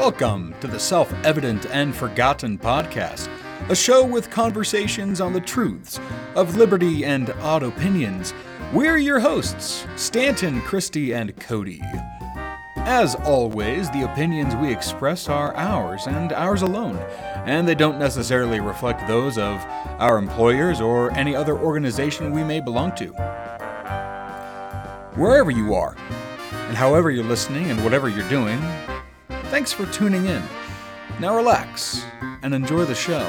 Welcome to the Self Evident and Forgotten podcast, a show with conversations on the truths of liberty and odd opinions. We're your hosts, Stanton, Christy, and Cody. As always, the opinions we express are ours and ours alone, and they don't necessarily reflect those of our employers or any other organization we may belong to. Wherever you are, and however you're listening and whatever you're doing, thanks for tuning in. Now relax and enjoy the show.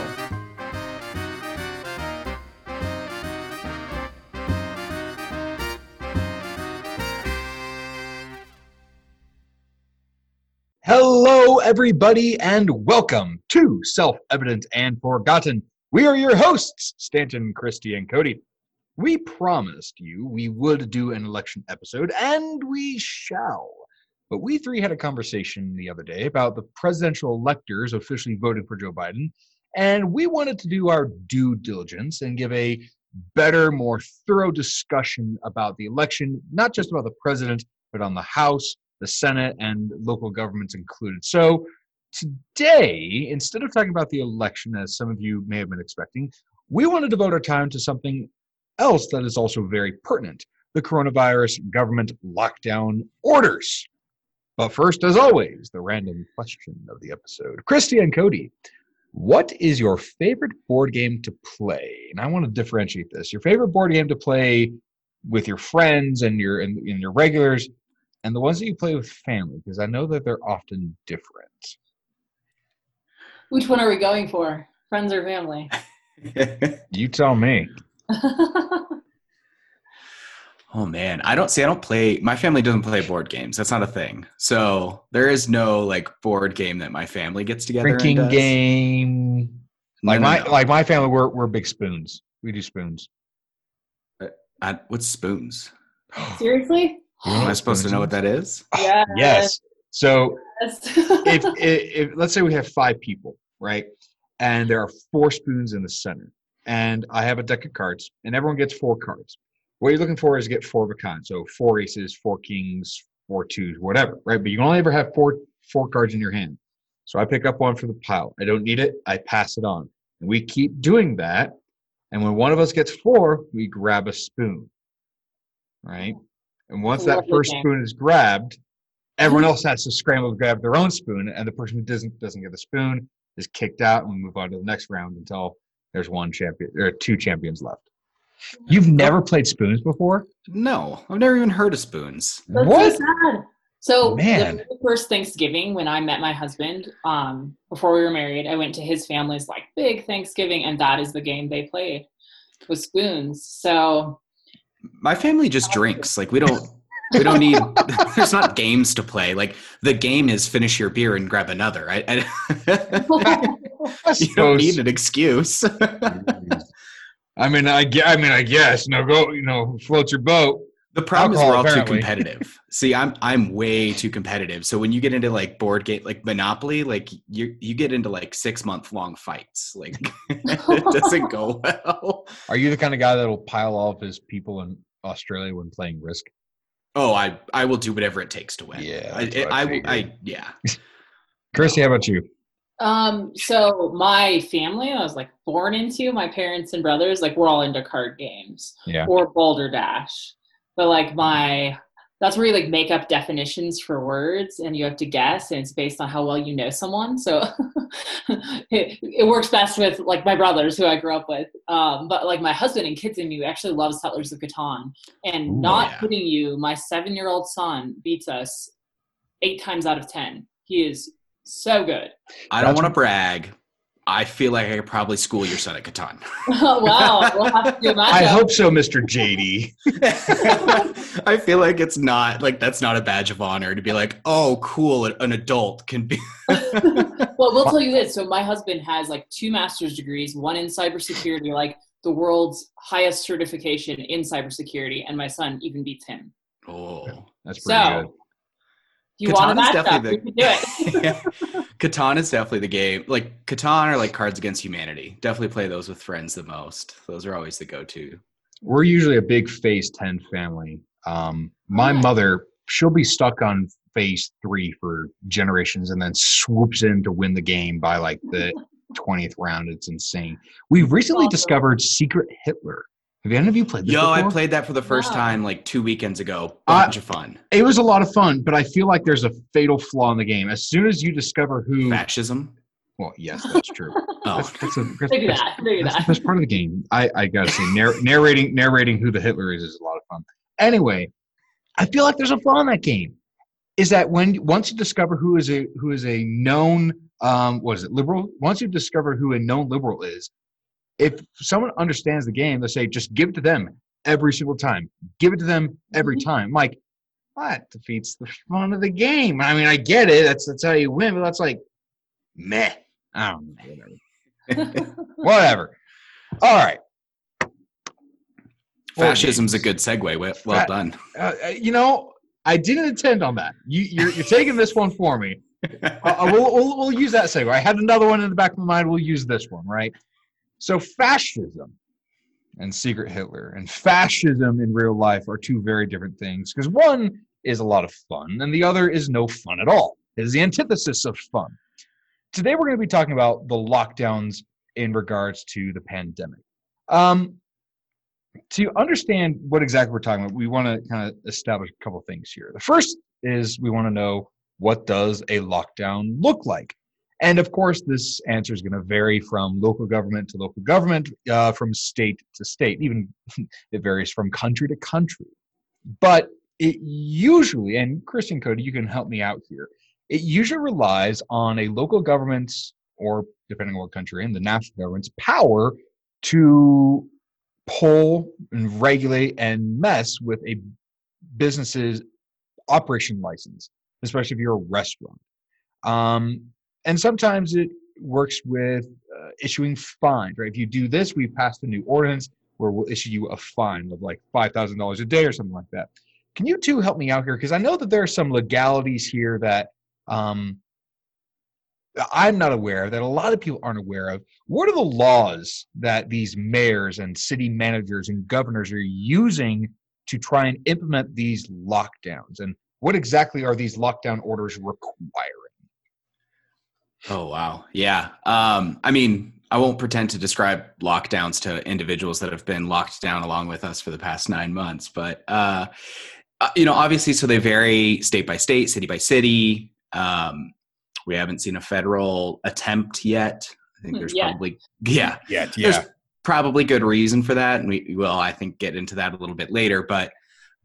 Hello, everybody, and welcome to Self Evident and Forgotten. We are your hosts, Stanton, Christy, and Cody. We promised you we would do an election episode, and we shall. But we three had a conversation the other day about the presidential electors officially voting for Joe Biden, and we wanted to do our due diligence and give a better, more thorough discussion about the election, not just about the president, but on the House, the Senate, and local governments included. So today, instead of talking about the election, as some of you may have been expecting, we want to devote our time to something else that is also very pertinent the coronavirus government lockdown orders. But first, as always, the random question of the episode. Christy and Cody, what is your favorite board game to play? And I want to differentiate this. Your favorite board game to play with your friends and your and, and your regulars, and the ones that you play with family, because I know that they're often different. Which one are we going for? Friends or family? You tell me. Oh man, I don't see. I don't play. My family doesn't play board games. That's not a thing. So there is no like board game that my family gets together. and Drinking does. game. Like no, my no. like my family, we're we're big spoons. We do spoons. Uh, I, what's spoons? Seriously? Am I supposed to know what that is? Yes. Yes. So Yes. if, if, if let's say we have five people, right, and there are four spoons in the center, and I have a deck of cards, and everyone gets four cards. What you're looking for is get four of a kind, so four aces, four kings, four twos, whatever, right? But you can only ever have four four cards in your hand. So I pick up one for the pile. I don't need it. I pass it on, and we keep doing that. And when one of us gets four, we grab a spoon, right? And once that first spoon is grabbed, everyone else has to scramble to grab their own spoon, and the person who doesn't doesn't get the spoon is kicked out, and we move on to the next round until there's one champion or two champions left. You've never played spoons before? No, I've never even heard of spoons. That's what? so sad. So Man. the first Thanksgiving when I met my husband, um, before we were married, I went to his family's like big Thanksgiving, and that is the game they played with spoons. So My family just drinks. Like we don't. We don't need. there's not games to play. Like the game is finish your beer and grab another. I, I, I you don't need an excuse. I mean, I, gue- I mean, I guess. No, go. You know, float your boat. The problem Alcohol, is we're all apparently. too competitive. See, I'm I'm way too competitive. So when you get into like board game, like Monopoly, like you you get into like six month long fights. Like it doesn't go well. Are you the kind of guy that'll pile all of his people in Australia when playing Risk? Oh, I I will do whatever it takes to win. Yeah, I I I, I, yeah. Christy, how about you? Um, so my family, I was like born into my parents and brothers, like we're all into card games Yeah. or Balderdash. But like my that's where you like make up definitions for words and you have to guess and it's based on how well you know someone. So it, it works best with like my brothers who I grew up with. Um, but like my husband and kids and me actually love Settlers of Catan. And Ooh, not yeah. kidding you, my seven year old son beats us eight times out of ten. He is so good. I don't want to brag. I feel like I could probably school your son at Catan. Oh wow, we'll have to do. I hope so, Mr. JD. I feel like it's not like that's not a badge of honor to be like, oh, cool, an adult can be. well, we'll tell you this. So my husband has like two master's degrees, one in cybersecurity, like the world's highest certification in cybersecurity, and my son even beats him. oh, That's pretty So, good. If you want a Catan is matchup, definitely we can do it. yeah. Catan is definitely the game. Like Catan or like Cards Against Humanity. Definitely play those with friends the most. Those are always the go-to. We're usually a big Phase 10 family. Um, my Nice. mother, she'll be stuck on phase three for generations and then swoops in to win the game by like the 20th round. It's insane. We've recently Awesome. discovered Secret Hitler. Have any of you played this Yo, I played that for the first Wow. time like two weekends ago. I- Bunch of fun. It was a lot of fun, but I feel like there's a fatal flaw in the game. As soon as you discover who, Fascism. well, yes, that's true. Oh, That's, that's, a, that's, Look at that's- that. Look at that's, that. that's part of the game. I, I gotta say, narr- narrating narrating who the Hitler is is a lot of fun. Anyway, I feel like there's a flaw in that game. Is that when once you discover who is a who is a known um what is it liberal? Once you discover who a known liberal is, if someone understands the game, they say just give it to them every single time. Give it to them every Mhm. time. Like that defeats the fun of the game. I mean, I get it. That's that's how you win, but that's like meh. I don't know. Whatever. Whatever. All right. fascism's a good segue. Well, well done. Uh, uh, you know, I didn't intend on that. You, you're, you're taking this one for me. Uh, uh, we'll, we'll, we'll use that segue. I had another one in the back of my mind. We'll use this one, right? So, fascism and Secret Hitler and fascism in real life are two very different things because one is a lot of fun and the other is no fun at all. It is the antithesis of fun. Today, we're going to be talking about the lockdowns in regards to the pandemic. Um, to understand what exactly we're talking about, we want to kind of establish a couple things here. The first is we want to know what does a lockdown look like, and of course, this answer is going to vary from local government to local government, uh, from state to state. Even it varies from country to country. But it usually, and Christian Cody, you can help me out here. It usually relies on a local government's, or depending on what country in, the national government's power to pull and regulate and mess with a business's operation license, especially if you're a restaurant. Um, and sometimes it works with uh, issuing fines, right? If you do this, we've passed a new ordinance where we'll issue you a fine of like $5,000 a day or something like that. Can you two help me out here? Because I know that there are some legalities here that um, I'm not aware of, that a lot of people aren't aware of. What are the laws that these mayors and city managers and governors are using to try and implement these lockdowns? And what exactly are these lockdown orders requiring? Oh wow, yeah. Um, I mean, I won't pretend to describe lockdowns to individuals that have been locked down along with us for the past nine months, but uh, uh, you know, obviously, so they vary state by state, city by city. Um, we haven't seen a federal attempt yet. I think there's yet. probably yeah, Yeah, there's probably good reason for that and we will i think get into that a little bit later but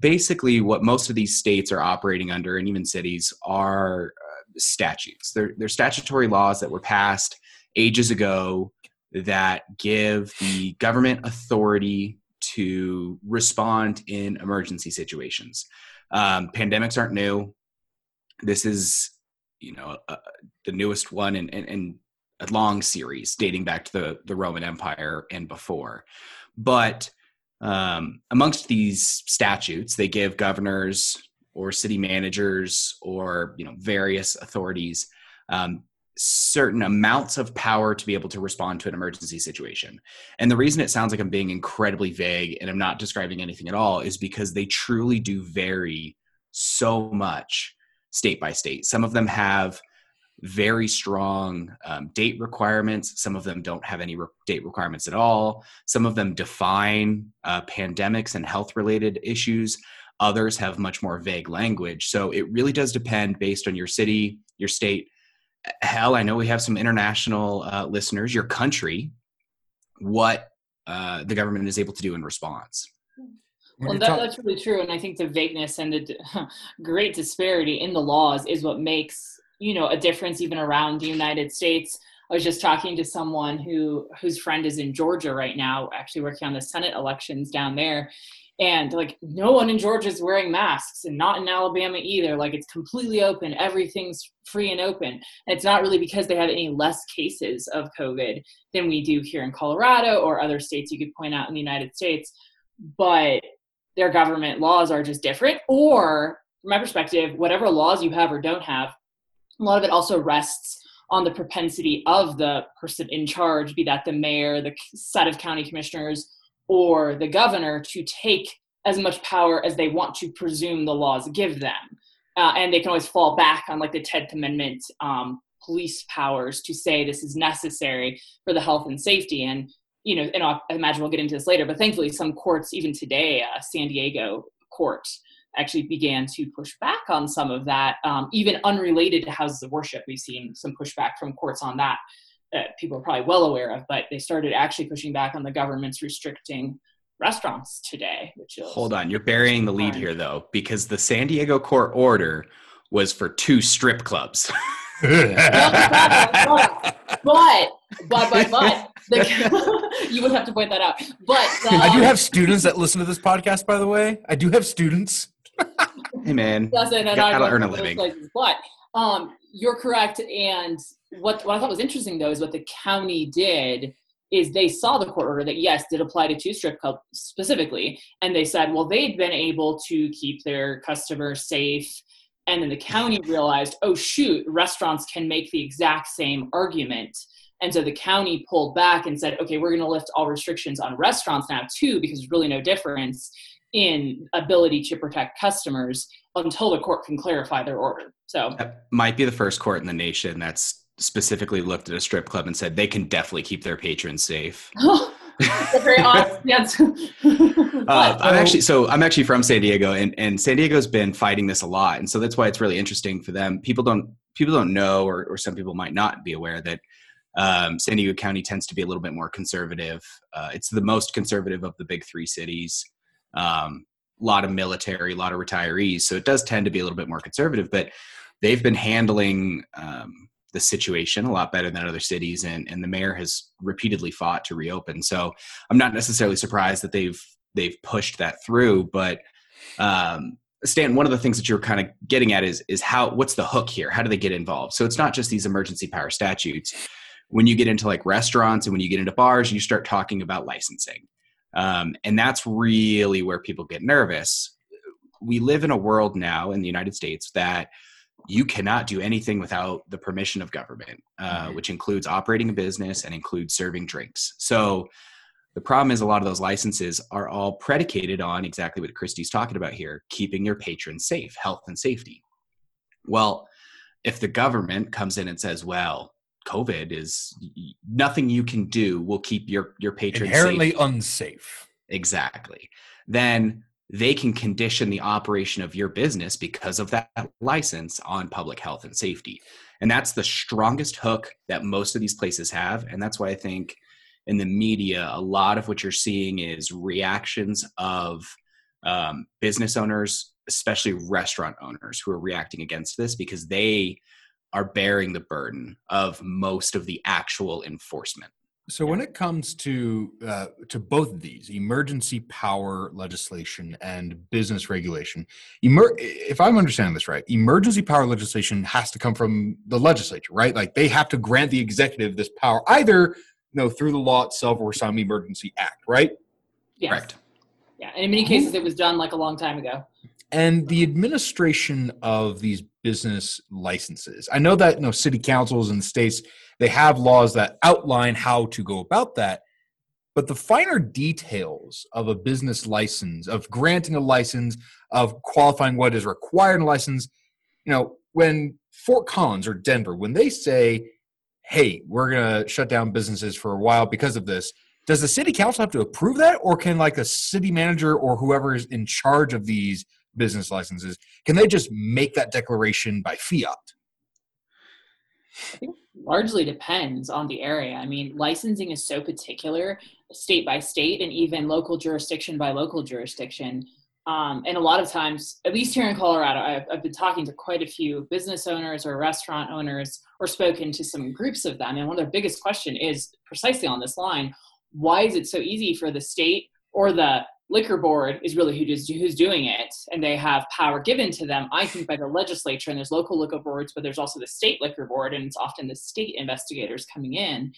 basically what most of these states are operating under and even cities are statutes. They're, they're statutory laws that were passed ages ago that give the government authority to respond in emergency situations. Um, pandemics aren't new. This is you know uh, the newest one and a long series dating back to the, the Roman Empire and before. But um, amongst these statutes, they give governors or city managers or you know various authorities um, certain amounts of power to be able to respond to an emergency situation. And the reason it sounds like I'm being incredibly vague and I'm not describing anything at all is because they truly do vary so much state by state. Some of them have very strong um, date requirements. Some of them don't have any re- date requirements at all. Some of them define uh, pandemics and health related issues. Others have much more vague language. So it really does depend based on your city, your state. Hell, I know we have some international uh, listeners, your country, what uh, the government is able to do in response. When Well, that, that's really true, and I think the vagueness and the d- great disparity in the laws is what makes you know a difference even around the United States. I was just talking to someone who whose friend is in Georgia right now, actually working on the Senate elections down there, and like no one in Georgia is wearing masks, and not in Alabama either. Like it's completely open, everything's free and open. And it's not really because they have any less cases of COVID than we do here in Colorado or other states you could point out in the United States, but their government laws are just different or from my perspective whatever laws you have or don't have a lot of it also rests on the propensity of the person in charge be that the mayor the set of county commissioners or the governor to take as much power as they want to presume the laws give them uh, and they can always fall back on like the 10th Amendment um, police powers to say this is necessary for the health and safety. And you know, and I imagine we'll get into this later, but thankfully, some courts, even today, uh, San Diego court actually began to push back on some of that, um, even unrelated to houses of worship. We've seen some pushback from courts on that that people are probably well aware of, but they started actually pushing back on the government's restricting restaurants today. Which is hold on, you're burying the lead here though, because the San Diego court order was for two strip clubs. but but but but the, you would have to point that out. But um, I do have students that listen to this podcast. By the way, I do have students. hey man, doesn't and gotta earn a living. Places. But um, you're correct. And what what I thought was interesting though is what the county did is they saw the court order that yes did apply to two strip clubs specifically and they said well they'd been able to keep their customers safe. And then the county realized oh shoot restaurants can make the exact same argument. And so the county pulled back and said okay we're going to lift all restrictions on restaurants now too because there's really no difference in ability to protect customers until the court can clarify their order. So that might be the first court in the nation that's specifically looked at a strip club and said they can definitely keep their patrons safe very odd. Yes. uh, I'm actually so I'm actually from San Diego, and and San Diego's been fighting this a lot, and so that's why it's really interesting for them. People don't people don't know, or or some people might not be aware that um, San Diego County tends to be a little bit more conservative. Uh, it's the most conservative of the big three cities. A um, lot of military, a lot of retirees, so it does tend to be a little bit more conservative. But they've been handling um, the situation a lot better than other cities and, and the mayor has repeatedly fought to reopen. So i'm not necessarily surprised that they've they've pushed that through but um, stan one of the things that you're kind of getting at is is how what's the hook here? How do they get involved? So it's not just these emergency power statutes. When you get into like restaurants and when you get into bars you start talking about licensing. Um, and that's really where people get nervous. We live in a world now in the united states that you cannot do anything without the permission of government, uh, which includes operating a business and includes serving drinks. So the problem is a lot of those licenses are all predicated on exactly what Christy's talking about here keeping your patrons safe, health and safety. Well, if the government comes in and says, well, COVID is nothing you can do will keep your, your patrons inherently safe. unsafe. Exactly. Then they can condition the operation of your business because of that license on public health and safety. And that's the strongest hook that most of these places have. And that's why I think in the media, a lot of what you're seeing is reactions of um, business owners, especially restaurant owners, who are reacting against this because they are bearing the burden of most of the actual enforcement. So when it comes to uh, to both of these, emergency power legislation and business regulation, emer- if I'm understanding this right, emergency power legislation has to come from the legislature, right? Like they have to grant the executive this power, either you know through the law itself or some emergency act, right? Yes. Correct. Yeah, and in many cases, it was done like a long time ago. And the administration of these business licenses, I know that you know city councils and states they have laws that outline how to go about that. But the finer details of a business license, of granting a license, of qualifying what is required in a license, you know, when Fort Collins or Denver, when they say, hey, we're going to shut down businesses for a while because of this, does the city council have to approve that? Or can like a city manager or whoever is in charge of these business licenses, can they just make that declaration by fiat? I think largely depends on the area. I mean, licensing is so particular, state by state, and even local jurisdiction by local jurisdiction. Um, and a lot of times, at least here in Colorado, I've, I've, been talking to quite a few business owners or restaurant owners, or spoken to some groups of them. And one of their biggest question is precisely on this line: Why is it so easy for the state or the liquor board is really who does, who's doing it and they have power given to them i think by the legislature and there's local liquor boards but there's also the state liquor board and it's often the state investigators coming in.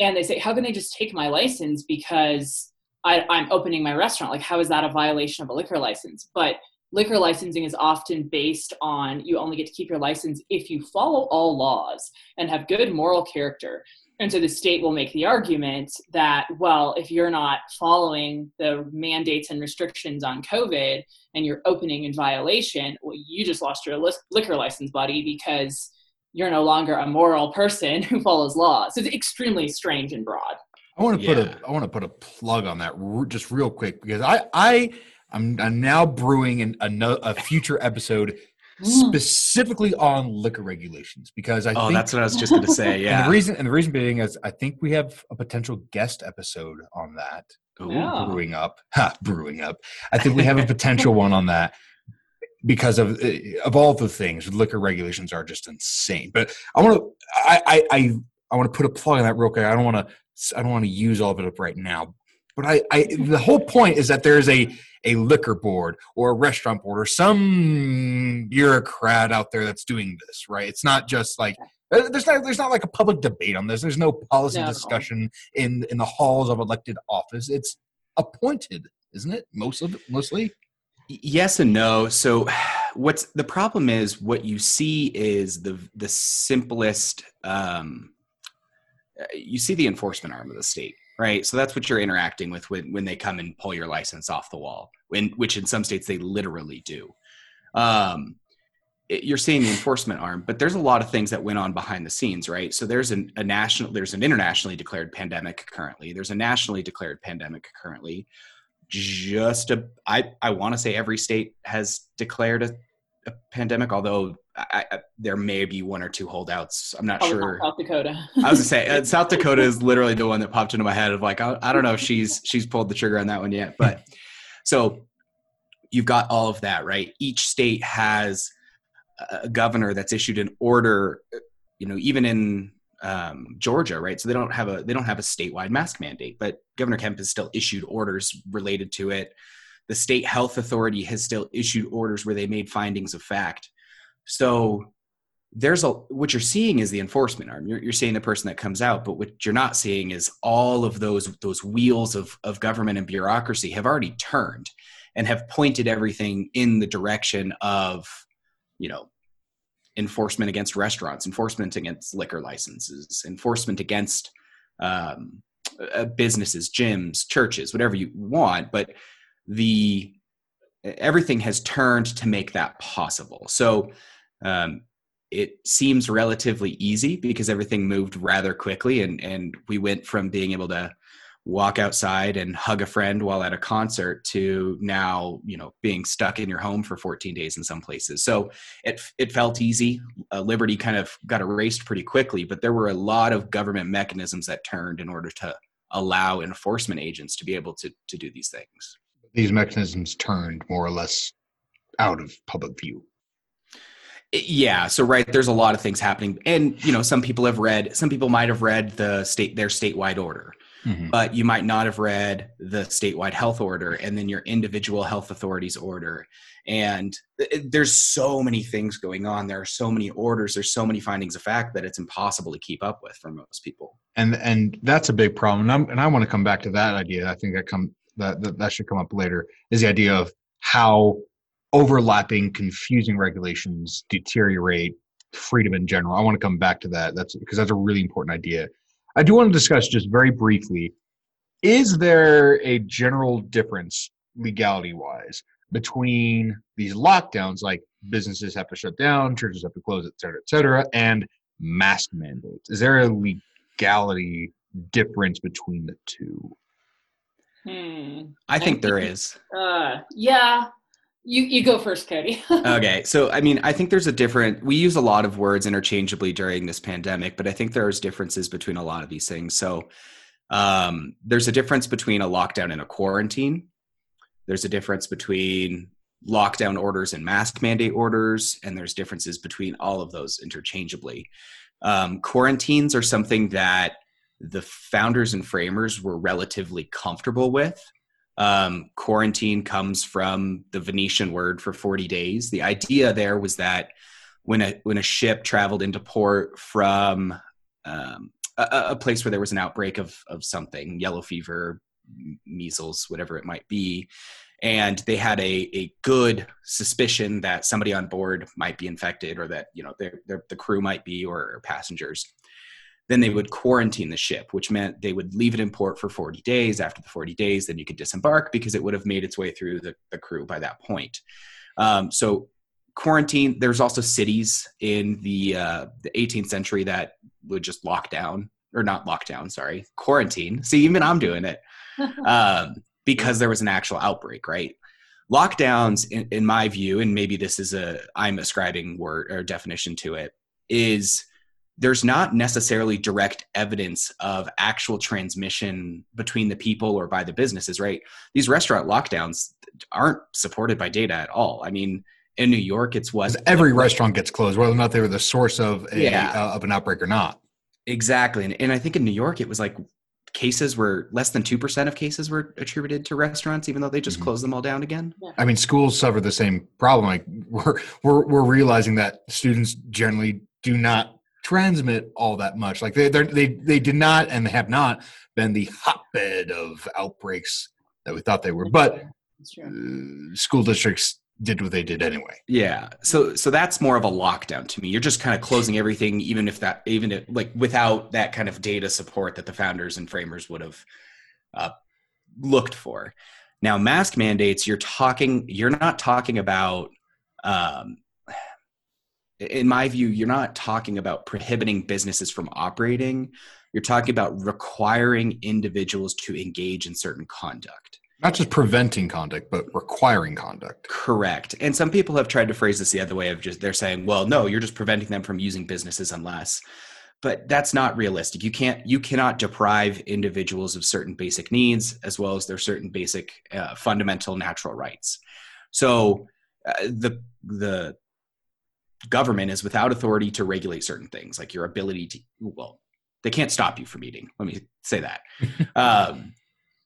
And they say how can they just take my license because I, i'm opening my restaurant? Like how is that a violation of a liquor license? But liquor licensing is often based on you only get to keep your license if you follow all laws and have good moral character And so the state will make the argument that, well, if you're not following the mandates and restrictions on COVID and you're opening in violation, well, you just lost your liquor license, buddy, because you're no longer a moral person who follows laws. So it's extremely strange and broad. I want to put Yeah. a I want to put a plug on that r- just real quick because I I I'm, I'm now brewing an, a, no- a future episode Mm. specifically on liquor regulations because I oh, think that's what I was just going to say. and Yeah. the reason and the reason being is I think we have a potential guest episode on that Ooh. Yeah. brewing up ha, brewing up. I think we have a potential one on that because of uh, of all the things liquor regulations are just insane. But I want to I I I, I want to put a plug on that real quick. I don't want to I don't want to use all of it up right now. But I, I the whole point is that there's a a liquor board or a restaurant board or some bureaucrat out there that's doing this, right? It's not just like there's not there's not like a public debate on this. There's no policy No. discussion in in the halls of elected office. It's appointed, isn't it? Most of mostly. Yes and no so what's the problem is what you see is the the simplest um uh, you see the enforcement arm of the state right? So that's what you're interacting with when, when they come and pull your license off the wall when which in some states they literally do. Um it- you're seeing the enforcement arm but there's a lot of things that went on behind the scenes right? So there's an, a national there's an internationally declared pandemic currently. There's a nationally declared pandemic currently. Just a i i want to say every state has declared a, a pandemic although I, I, there may be one or two holdouts i'm not not sure South Dakota. I was gonna say uh, South Dakota is literally the one that popped into my head of like I, I don't know if she's she's pulled the trigger on that one yet, but so you've got all of that right. Each state has a a governor that's issued an order, uh, you know, even in um, Georgia, right? So they don't have a they don't have a statewide mask mandate, but Governor Kemp has still issued orders related to it. The state health authority has still issued orders where they made findings of fact. So there's a what you're seeing is the enforcement arm. You're, you're seeing the person that comes out, but what you're not seeing is all of those those wheels of of government and bureaucracy have already turned and have pointed everything in the direction of, you know, enforcement against restaurants, enforcement against liquor licenses, enforcement against um, uh, businesses, gyms, churches, whatever you want. But the everything has turned to make that possible. So um, it seems relatively easy because everything moved rather quickly, and and we went from being able to walk outside and hug a friend while at a concert to now you know being stuck in your home for 14 days in some places. So it it felt easy. Uh, liberty kind of got erased pretty quickly but there were a lot of government mechanisms that turned in order to allow enforcement agents to be able to to do these things These mechanisms turned more or less out of public view. yeah so right there's a lot of things happening and you know some people have read some people might have read the state their statewide order Mhm. but you might not have read the statewide health order and then your individual health authorities order and th- there's so many things going on there are so many orders there's so many findings of fact that it's impossible to keep up with for most people and and that's a big problem. And, I'm, and I want to come back to that idea. I think that come that, that that should come up later. Is the idea of how overlapping, confusing regulations deteriorate freedom in general. I want to come back to that. That's because that's a really important idea. I do want to discuss just very briefly: is there a general difference legality wise between these lockdowns, like businesses have to shut down, churches have to close, et cetera, et cetera, and mask mandates? Is there a legality difference between the two? Hmm. i think there is Uh, yeah. You you go first, Cody. okay so i mean i think there's a different we use a lot of words interchangeably during this pandemic but i think there's differences between a lot of these things so um, there's a difference between a lockdown and a quarantine there's a difference between lockdown orders and mask mandate orders and there's differences between all of those interchangeably um, quarantines are something that the founders and framers were relatively comfortable with um, quarantine comes from the Venetian word for 40 days. The idea there was that when a when a ship traveled into port from um, a, a place where there was an outbreak of of something, yellow fever, measles, whatever it might be, and they had a a good suspicion that somebody on board might be infected or that you know the crew might be or passengers then they would quarantine the ship, which meant they would leave it in port for 40 days. After the 40 days, then you could disembark because it would have made its way through the, the crew by that point. Um, so quarantine. There's also cities in the uh, the 18th century that would just lock down or not lock down. Sorry, quarantine. See, even I'm doing it um, because there was an actual outbreak. Right. Lockdowns, in, in my view, and maybe this is a I'm ascribing word or definition to it, is there's not necessarily direct evidence of actual transmission between the people or by the businesses, right? These restaurant lockdowns aren't supported by data at all. I mean, in New York, it's what every restaurant gets closed, whether or not they were the source of a Yeah. uh, of an outbreak or not. exactly, and, and I think in New York, it was like cases were less than two percent of cases were attributed to restaurants, even though they just Mhm. closed them all down again. I mean, schools suffer the same problem. Like we're we're we're realizing that students generally do not transmit all that much. Like they they're- they they did not and they have not been the hotbed of outbreaks that we thought they were. But uh, school districts did what they did anyway. Yeah. So so that's more of a lockdown to me. You're just kind of closing everything, even if that even if like without that kind of data support that the founders and framers would have uh, looked for. Now, mask mandates, you're talking, you're not talking about um in my view, you're not talking about prohibiting businesses from operating. You're talking about requiring individuals to engage in certain conduct. Not just preventing conduct, but requiring conduct. Correct. And some people have tried to phrase this the other way of just they're saying, well, no, you're just preventing them from using businesses unless. But that's not realistic. You can't you cannot deprive individuals of certain basic needs as well as their certain basic uh, fundamental natural rights. So uh, the the government is without authority to regulate certain things like your ability to well they can't stop you from eating. Let me say that. Um,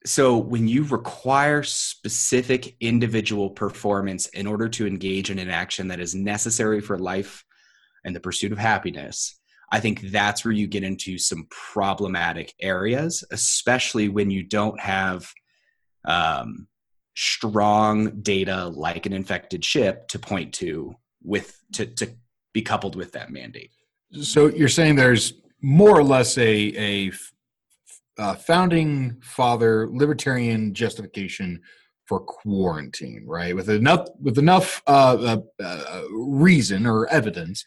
so when you require specific individual performance in order to engage in an action that is necessary for life and the pursuit of happiness i think that's where you get into some problematic areas especially when you don't have um, strong data like an infected ship to point to with to, to be coupled with that mandate So you're saying there's more or less a uh, founding father libertarian justification for quarantine, right? With enough with enough uh, uh, uh, reason or evidence,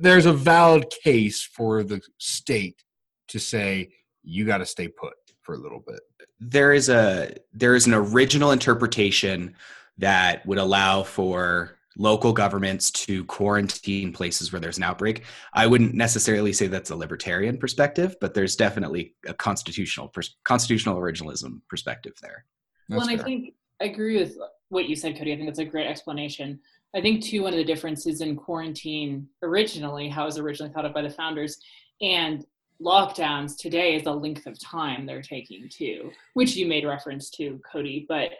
there's a valid case for the state to say you got to stay put for a little bit. there is a there is an original interpretation that would allow for local governments to quarantine places where there's an outbreak. I wouldn't necessarily say that's a libertarian perspective, but there's definitely a constitutional pers- constitutional originalism perspective there. well, That's and I think I agree with what you said, Cody. I think that's a great explanation. I think too one of the differences in quarantine originally, how it was originally thought of by the founders, and lockdowns today is the length of time they're taking too, which you made reference to, Cody. But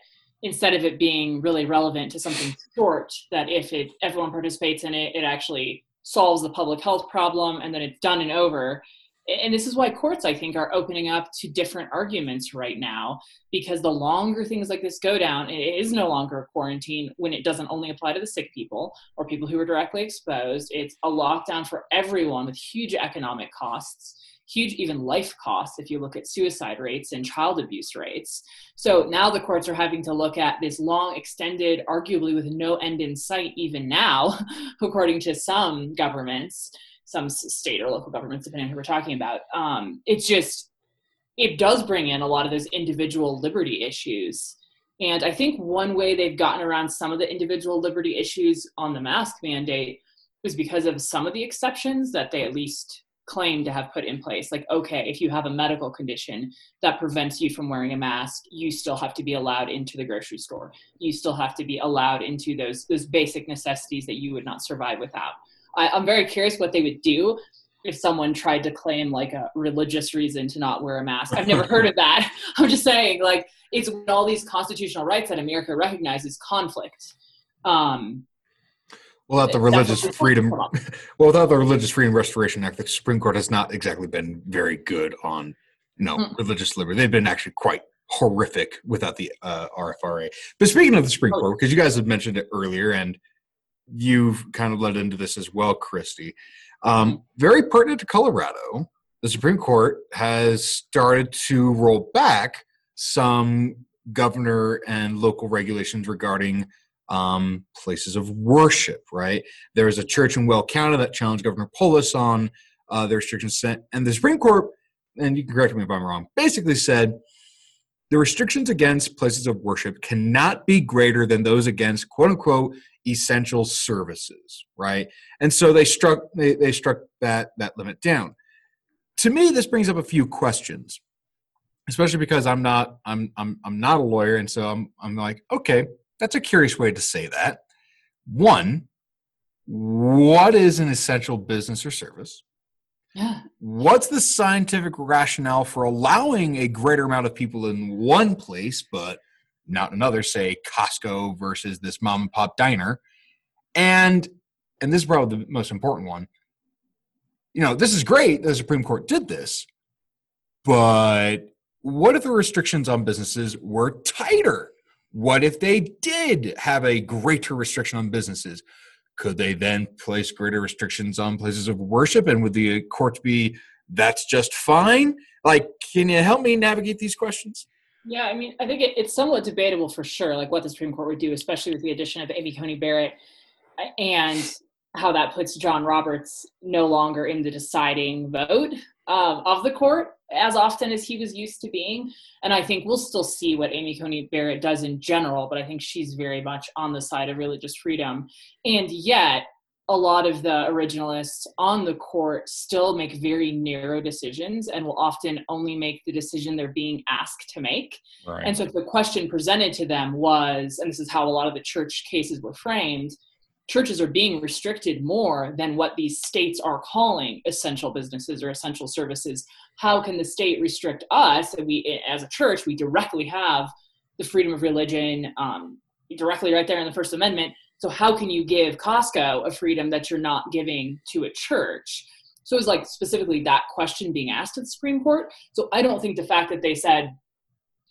instead of it being really relevant to something short, that if it everyone participates in it, it actually solves the public health problem, and then it's done and over. And this is why courts, I think, are opening up to different arguments right now because the longer things like this go down, it is no longer a quarantine when it doesn't only apply to the sick people or people who are directly exposed. It's a lockdown for everyone with huge economic costs, huge even life costs if you look at suicide rates and child abuse rates. So now the courts are having to look at this long, extended, arguably with no end in sight, even now, according to some governments, some state or local governments, depending on who we're talking about. Um, it's just it does bring in a lot of those individual liberty issues. And I think one way they've gotten around some of the individual liberty issues on the mask mandate is because of some of the exceptions that they at least claim to have put in place. Like, okay, if you have a medical condition that prevents you from wearing a mask, you still have to be allowed into the grocery store. You still have to be allowed into those those basic necessities that you would not survive without. I, I'm very curious what they would do if someone tried to claim like a religious reason to not wear a mask. I've never heard of that. I'm just saying, like, it's all these constitutional rights that America recognizes conflict. Um, Well, without the religious freedom, well, without the Religious Freedom Restoration Act, the Supreme Court has not exactly been very good on, you know, Mm. religious liberty. They've been actually quite horrific without the uh, RFRA. But speaking of the Supreme Oh. Court, because you guys have mentioned it earlier, and you've kind of led into this as well, Christy. Um, very pertinent to Colorado. the Supreme Court has started to roll back some governor and local regulations regarding um, places of worship, right? There was a church in Weld County that challenged Governor Polis on uh, the restrictions and the Supreme Court, and you can correct me if I'm wrong, basically said the restrictions against places of worship cannot be greater than those against quote unquote essential services, right? And so they struck they, they struck that that limit down. To me, this brings up a few questions, especially because I'm not I'm I'm I'm not a lawyer, and so I'm I'm like, okay, that's a curious way to say that. One, what is an essential business or service? Yeah. What's the scientific rationale for allowing a greater amount of people in one place, but not another, say Costco versus this mom and pop diner? And and this is probably the most important one. You know, this is great the Supreme Court did this, but what if the restrictions on businesses were tighter? What if they did have a greater restriction on businesses? Could they then place greater restrictions on places of worship? And would the courts be that's just fine? Like, can you help me navigate these questions? Yeah, I mean, I think it, it's somewhat debatable for sure, like what the Supreme Court would do, especially with the addition of Amy Coney Barrett and how that puts John Roberts no longer in the deciding vote um, of the court as often as he was used to being. And I think we'll still see what Amy Coney Barrett does in general, but I think she's very much on the side of religious freedom. And yet, a lot of the originalists on the court still make very narrow decisions and will often only make the decision they're being asked to make. Right. And so, if the question presented to them was, and this is how a lot of the church cases were framed, churches are being restricted more than what these states are calling essential businesses or essential services. How can the state restrict us? And we as a church we directly have the freedom of religion um, directly right there in the first amendment. So how can you give costco a freedom that you're not giving to a church? So it was like specifically that question being asked at the supreme court. So i don't think the fact that they said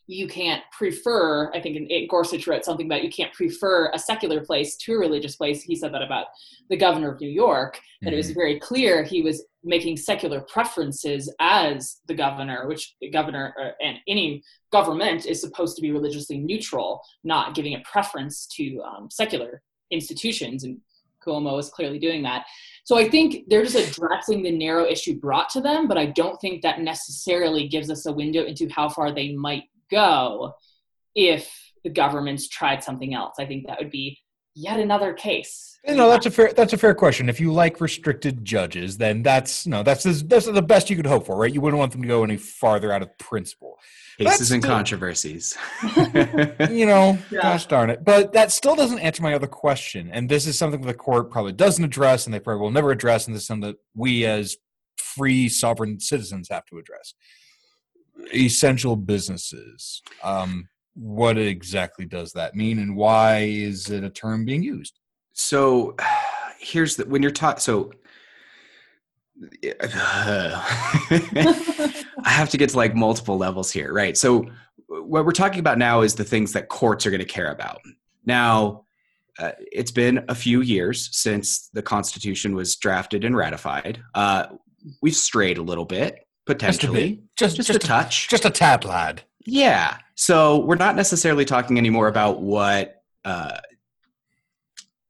you can't prefer i think in, gorsuch wrote something about you can't prefer a secular place to a religious place he said that about the governor of new york that mm-hmm. it was mm-hmm. very clear he was making secular preferences as the governor which the governor uh, and any government is supposed to be religiously neutral not giving a preference to um, secular institutions and Cuomo is clearly doing that. So I think they're just addressing the narrow issue brought to them, but I don't think that necessarily gives us a window into how far they might go if the government's tried something else. I think that would be yet another case. You know, that's a fair that's a fair question. If you like restricted judges, then that's no, that's that's the best you could hope for, right? You wouldn't want them to go any farther out of principle. Cases and controversies. you know, yeah. gosh darn it. But that still doesn't answer my other question. And this is something the court probably doesn't address and they probably will never address, and this is something that we as free sovereign citizens have to address essential businesses. Um, what exactly does that mean, and why is it a term being used? So, here's the when you're taught. So, I have to get to like multiple levels here, right? So, what we're talking about now is the things that courts are going to care about. Now, uh, it's been a few years since the Constitution was drafted and ratified. Uh, we've strayed a little bit potentially. Just just, just, a, touch. Just a tad lad. Yeah. So we're not necessarily talking anymore about what uh,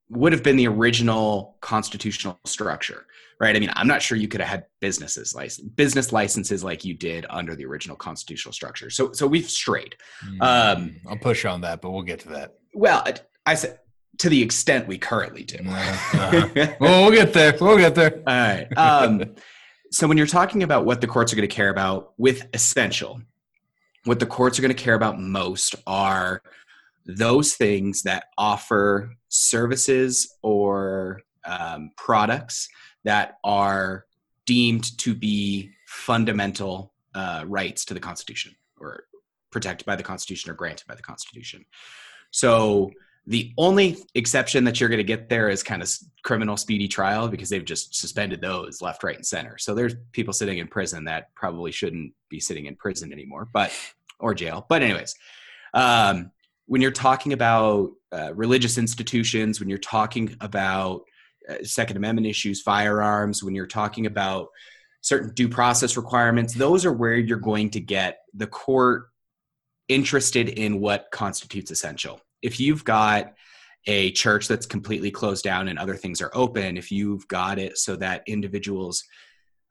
would have been the original constitutional structure right? I mean i'm not sure you could have had businesses license business licenses like you did under the original constitutional structure. So so we've strayed. Mm, um i'll push on that but we'll get to that. Well i said to the extent we currently do. Uh-huh. well we'll get there. We'll get there. All right. Um so when you're talking about what the courts are going to care about with essential, what the courts are going to care about most are those things that offer services or um, products that are deemed to be fundamental uh, rights to the Constitution or protected by the Constitution or granted by the Constitution. So the only exception that you're going to get there is kind of criminal speedy trial because they've just suspended those left, right, and center. So there's people sitting in prison that probably shouldn't be sitting in prison anymore, but or jail. But anyways, um, when you're talking about uh, religious institutions, when you're talking about uh, Second Amendment issues, firearms, when you're talking about certain due process requirements. Those are where you're going to get the court interested in what constitutes essential. If you've got a church that's completely closed down and other things are open, if you've got it so that individuals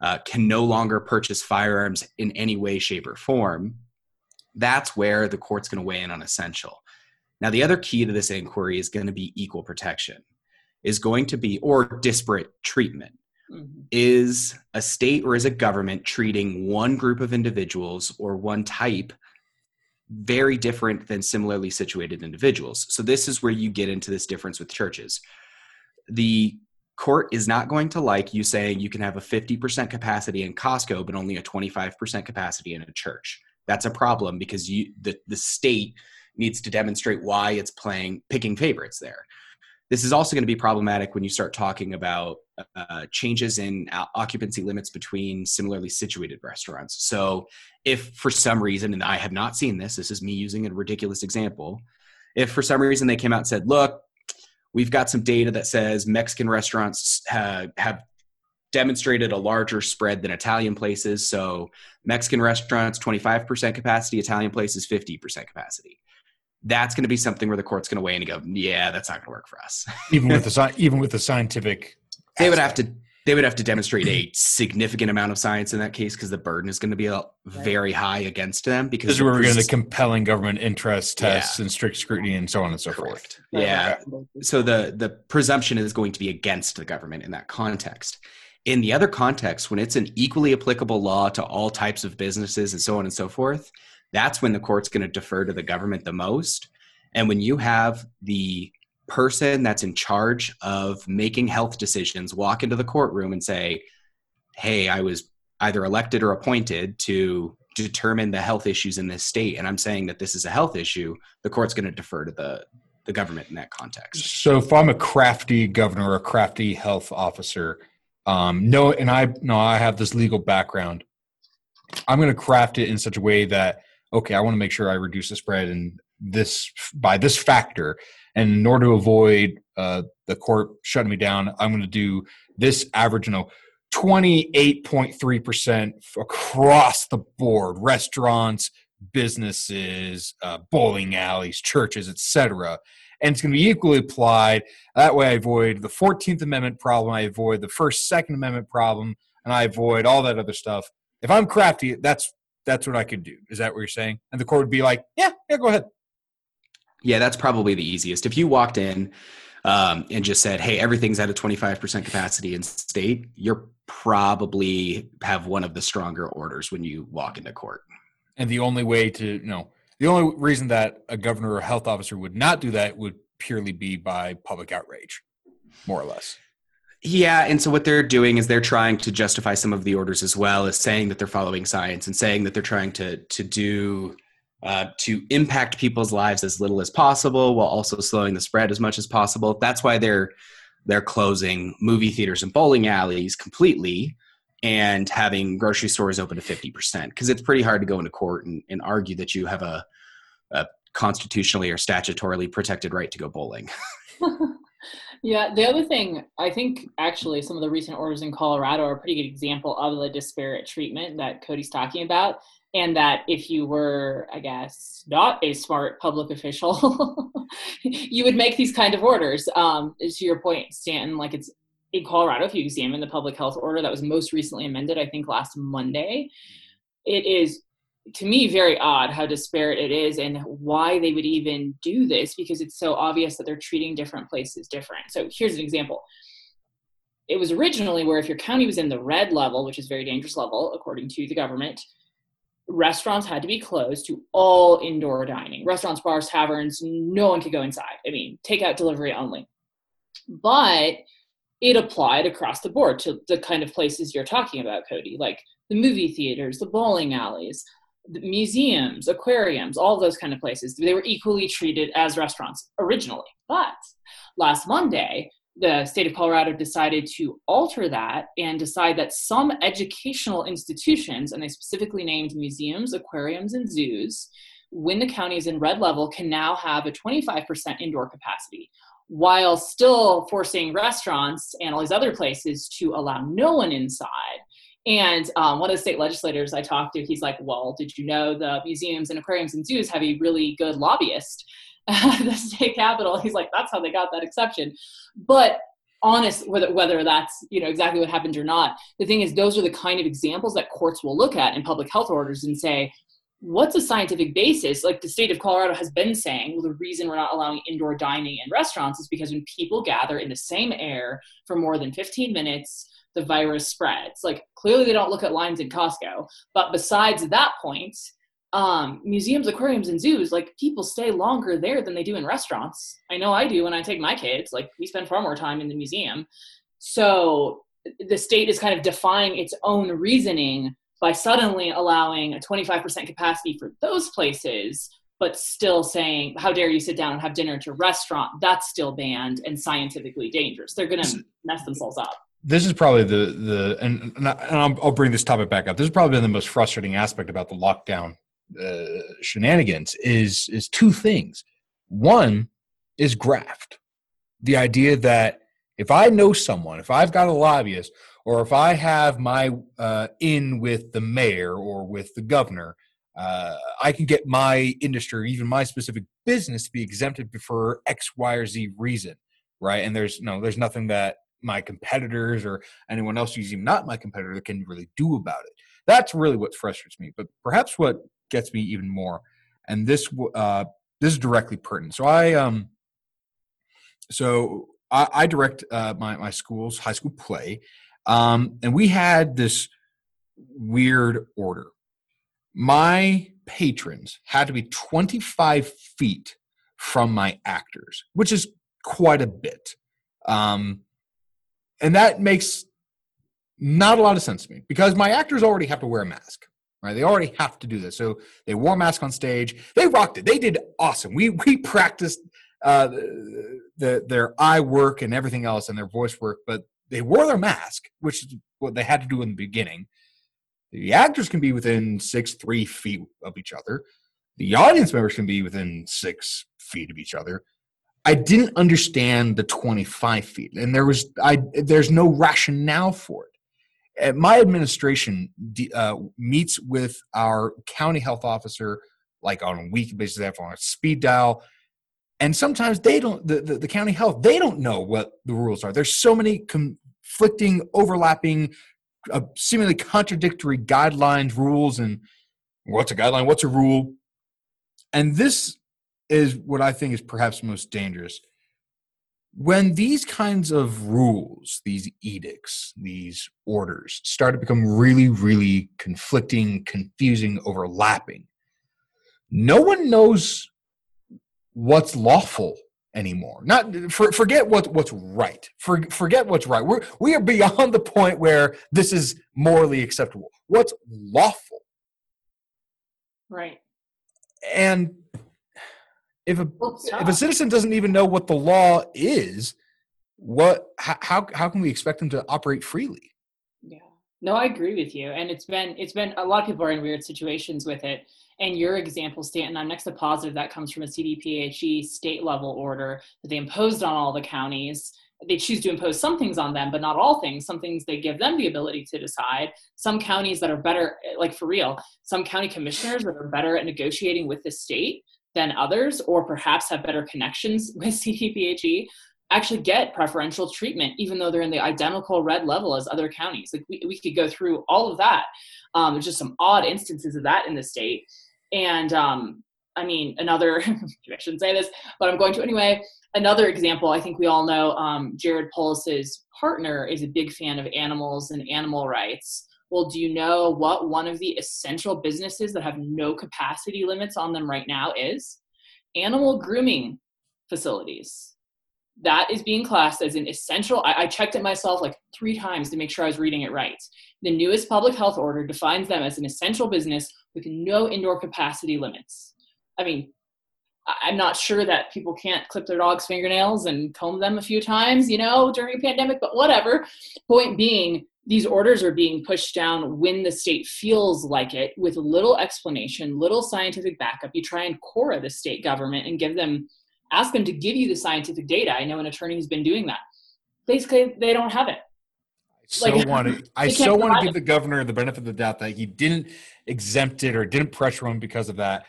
uh, can no longer purchase firearms in any way, shape, or form, that's where the court's going to weigh in on essential. Now, the other key to this inquiry is going to be equal protection, is going to be, or disparate treatment. Mm-hmm. Is a state or is a government treating one group of individuals or one type very different than similarly situated individuals? So, this is where you get into this difference with churches. The court is not going to like you saying you can have a 50% capacity in Costco, but only a 25% capacity in a church. That's a problem because you the, the state needs to demonstrate why it's playing picking favorites there. This is also going to be problematic when you start talking about uh, changes in occupancy limits between similarly situated restaurants. So, if for some reason, and I have not seen this, this is me using a ridiculous example. If for some reason they came out and said, look, we've got some data that says Mexican restaurants have, have demonstrated a larger spread than Italian places. So Mexican restaurants, 25% capacity, Italian places, 50% capacity. That's going to be something where the court's going to weigh in and go, yeah, that's not going to work for us. even with the even with the scientific, they would have to they would have to demonstrate a significant amount of science in that case because the burden is going to be a, very high against them. Because this is where we're getting the compelling government interest tests yeah. and strict scrutiny and so on and so Correct. forth. Yeah. So the the presumption is going to be against the government in that context. In the other context, when it's an equally applicable law to all types of businesses and so on and so forth, that's when the court's going to defer to the government the most. And when you have the person that's in charge of making health decisions walk into the courtroom and say, Hey, I was either elected or appointed to determine the health issues in this state, and I'm saying that this is a health issue, the court's going to defer to the, the government in that context. So if I'm a crafty governor or a crafty health officer, um, no, and I no, I have this legal background. I'm going to craft it in such a way that okay, I want to make sure I reduce the spread and this by this factor, and in order to avoid uh, the court shutting me down, I'm going to do this average, you know, 28.3% across the board, restaurants, businesses, uh, bowling alleys, churches, etc and it's going to be equally applied. That way, I avoid the 14th Amendment problem, I avoid the First, Second Amendment problem, and I avoid all that other stuff. If I'm crafty, that's that's what I could do. Is that what you're saying? And the court would be like, yeah, yeah, go ahead. Yeah, that's probably the easiest. If you walked in um, and just said, hey, everything's at a 25% capacity in state, you're probably have one of the stronger orders when you walk into court. And the only way to, you know, the only reason that a governor or health officer would not do that would purely be by public outrage, more or less. Yeah, and so what they're doing is they're trying to justify some of the orders as well as saying that they're following science and saying that they're trying to to do uh, to impact people's lives as little as possible while also slowing the spread as much as possible. That's why they're they're closing movie theaters and bowling alleys completely and having grocery stores open to 50% because it's pretty hard to go into court and, and argue that you have a a constitutionally or statutorily protected right to go bowling. yeah, the other thing, I think actually some of the recent orders in Colorado are a pretty good example of the disparate treatment that Cody's talking about. And that if you were, I guess, not a smart public official, you would make these kind of orders. Um, to your point, Stanton, like it's in Colorado, if you examine the public health order that was most recently amended, I think last Monday, it is to me very odd how disparate it is and why they would even do this because it's so obvious that they're treating different places different. So here's an example. It was originally where if your county was in the red level, which is very dangerous level according to the government, restaurants had to be closed to all indoor dining. Restaurants, bars, taverns, no one could go inside. I mean, takeout delivery only. But it applied across the board to the kind of places you're talking about, Cody, like the movie theaters, the bowling alleys, museums, aquariums, all those kind of places. They were equally treated as restaurants originally. But last Monday, the state of Colorado decided to alter that and decide that some educational institutions, and they specifically named museums, aquariums, and zoos, when the county is in red level, can now have a 25% indoor capacity while still forcing restaurants and all these other places to allow no one inside And um, one of the state legislators I talked to, he's like, "Well, did you know the museums and aquariums and zoos have a really good lobbyist at the state capitol?" He's like, "That's how they got that exception." But honest whether whether that's you know exactly what happened or not the thing is those are the kind of examples that courts will look at in public health orders and say what's a scientific basis like the state of colorado has been saying well the reason we're not allowing indoor dining in restaurants is because when people gather in the same air for more than 15 minutes the virus spreads like clearly they don't look at lines in costco but besides that point um, museums, aquariums, and zoos, like people stay longer there than they do in restaurants. I know I do when I take my kids. Like we spend far more time in the museum. So the state is kind of defying its own reasoning by suddenly allowing a 25% capacity for those places, but still saying, how dare you sit down and have dinner at a restaurant? That's still banned and scientifically dangerous. They're going to mess themselves up this is probably the the and, and I'll bring this topic back up. This has probably been the most frustrating aspect about the lockdown uh, shenanigans is is two things. One is graft. The idea that if I know someone, if I've got a lobbyist, or if I have my uh, in with the mayor or with the governor, uh, I can get my industry, or even my specific business, to be exempted for X, Y, or Z reason, right? And there's no, there's nothing that my competitors or anyone else who's even not my competitor can really do about it. That's really what frustrates me. But perhaps what gets me even more. And this uh, this is directly pertinent. So I um so I, I direct uh, my my school's high school play, um, and we had this weird order. My patrons had to be 25 feet from my actors, which is quite a bit. Um, and that makes not a lot of sense to me because my actors already have to wear a mask right? They already have to do this. So they wore a mask on stage. They rocked it. They did awesome. We we practiced uh, the, the their eye work and everything else and their voice work, but they wore their mask, which is what they had to do in the beginning. The actors can be within six, three feet of each other. The audience members can be within six feet of each other. I didn't understand the 25 feet, and there was I there's no rationale for it. My administration uh, meets with our county health officer like on a weekly basis they have on a speed dial and sometimes they don't the, the, the, county health they don't know what the rules are. There's so many conflicting overlapping uh, seemingly contradictory guidelines rules and what's a guideline what's a rule? And this is what i think is perhaps most dangerous when these kinds of rules, these edicts, these orders start to become really, really conflicting, confusing, overlapping, no one knows what's lawful anymore. Not for, forget what what's right. For, forget what's right. We're we are beyond the point where this is morally acceptable. What's lawful? Right. And if a if a citizen doesn't even know what the law is, what how how can we expect them to operate freely? Yeah. No, I agree with you. And it's been it's been a lot of people are in weird situations with it. And your example, Stanton, I'm next to positive that comes from a CDPHE state level order that they imposed on all the counties. They choose to impose some things on them, but not all things. Some things they give them the ability to decide. Some counties that are better, like for real, some county commissioners that are better at negotiating with the state than others, or perhaps have better connections with CDPHE, actually get preferential treatment, even though they're in the identical red level as other counties. Like we, we could go through all of that. Um, there's just some odd instances of that in the state. And um, I mean, another, I shouldn't say this, but I'm going to anyway. Another example, I think we all know um, Jared Polis's partner is a big fan of animals and animal rights well, do you know what one of the essential businesses that have no capacity limits on them right now is? Animal grooming facilities. That is being classed as an essential. I, I checked it myself like three times to make sure I was reading it right. The newest public health order defines them as an essential business with no indoor capacity limits. I mean, I'm not sure that people can't clip their dog's fingernails and comb them a few times, you know, during a pandemic, but whatever. Point being, these orders are being pushed down when the state feels like it with little explanation, little scientific backup. You try and CORA the state government and give them, ask them to give you the scientific data. I know an attorney who's been doing that. Basically, they don't have it. so Like, want to. I so want to give the governor the benefit of the doubt that he didn't exempt it or didn't pressure him because of that.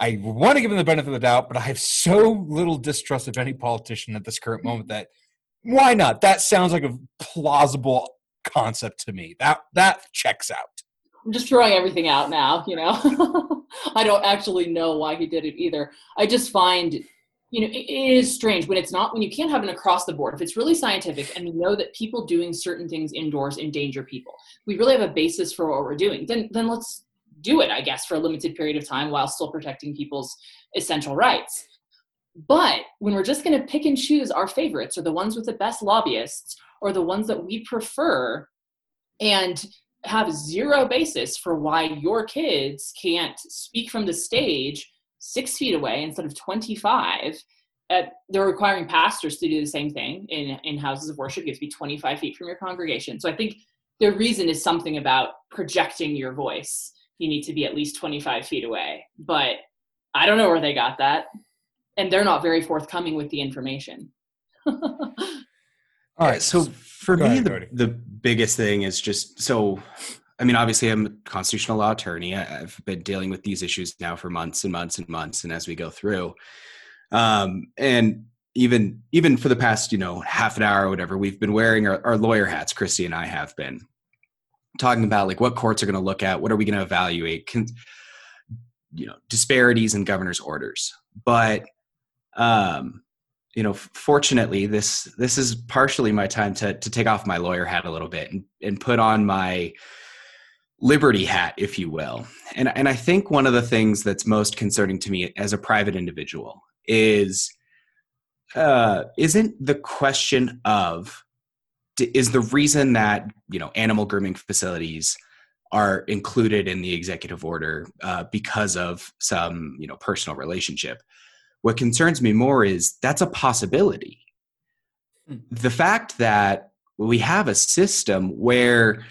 I want to give him the benefit of the doubt, but I have so little distrust of any politician at this current moment that why not? That sounds like a plausible concept to me. That that checks out. I'm just throwing everything out now, you know. I don't actually know why he did it either. I just find, you know, it, is strange when it's not when you can't have an across the board. If it's really scientific and we know that people doing certain things indoors endanger people, we really have a basis for what we're doing. Then then let's do it, I guess, for a limited period of time while still protecting people's essential rights. But when we're just going to pick and choose our favorites or the ones with the best lobbyists or the ones that we prefer and have zero basis for why your kids can't speak from the stage six feet away instead of 25 uh, they're requiring pastors to do the same thing in, in houses of worship. You have to be 25 feet from your congregation. So i think the reason is something about projecting your voice. You need to be at least 25 feet away. But i don't know where they got that. And they're not very forthcoming with the information All right, so for me, ahead, the, the biggest thing is just so. I mean, obviously, I'm a constitutional law attorney. I- I've been dealing with these issues now for months and months and months, and as we go through, um, and even even for the past, you know, half an hour or whatever, we've been wearing our, our lawyer hats. Christy and I have been talking about like what courts are going to look at, what are we going to evaluate, can, you know, disparities in governor's orders, but um you know fortunately this this is partially my time to to take off my lawyer hat a little bit and, and put on my liberty hat if you will. And and i think one of the things that's most concerning to me as a private individual is uh isn't the question of is the reason that you know animal grooming facilities are included in the executive order uh, because of some you know personal relationship what concerns me more is that's a possibility. Hmm. The fact that we have a system where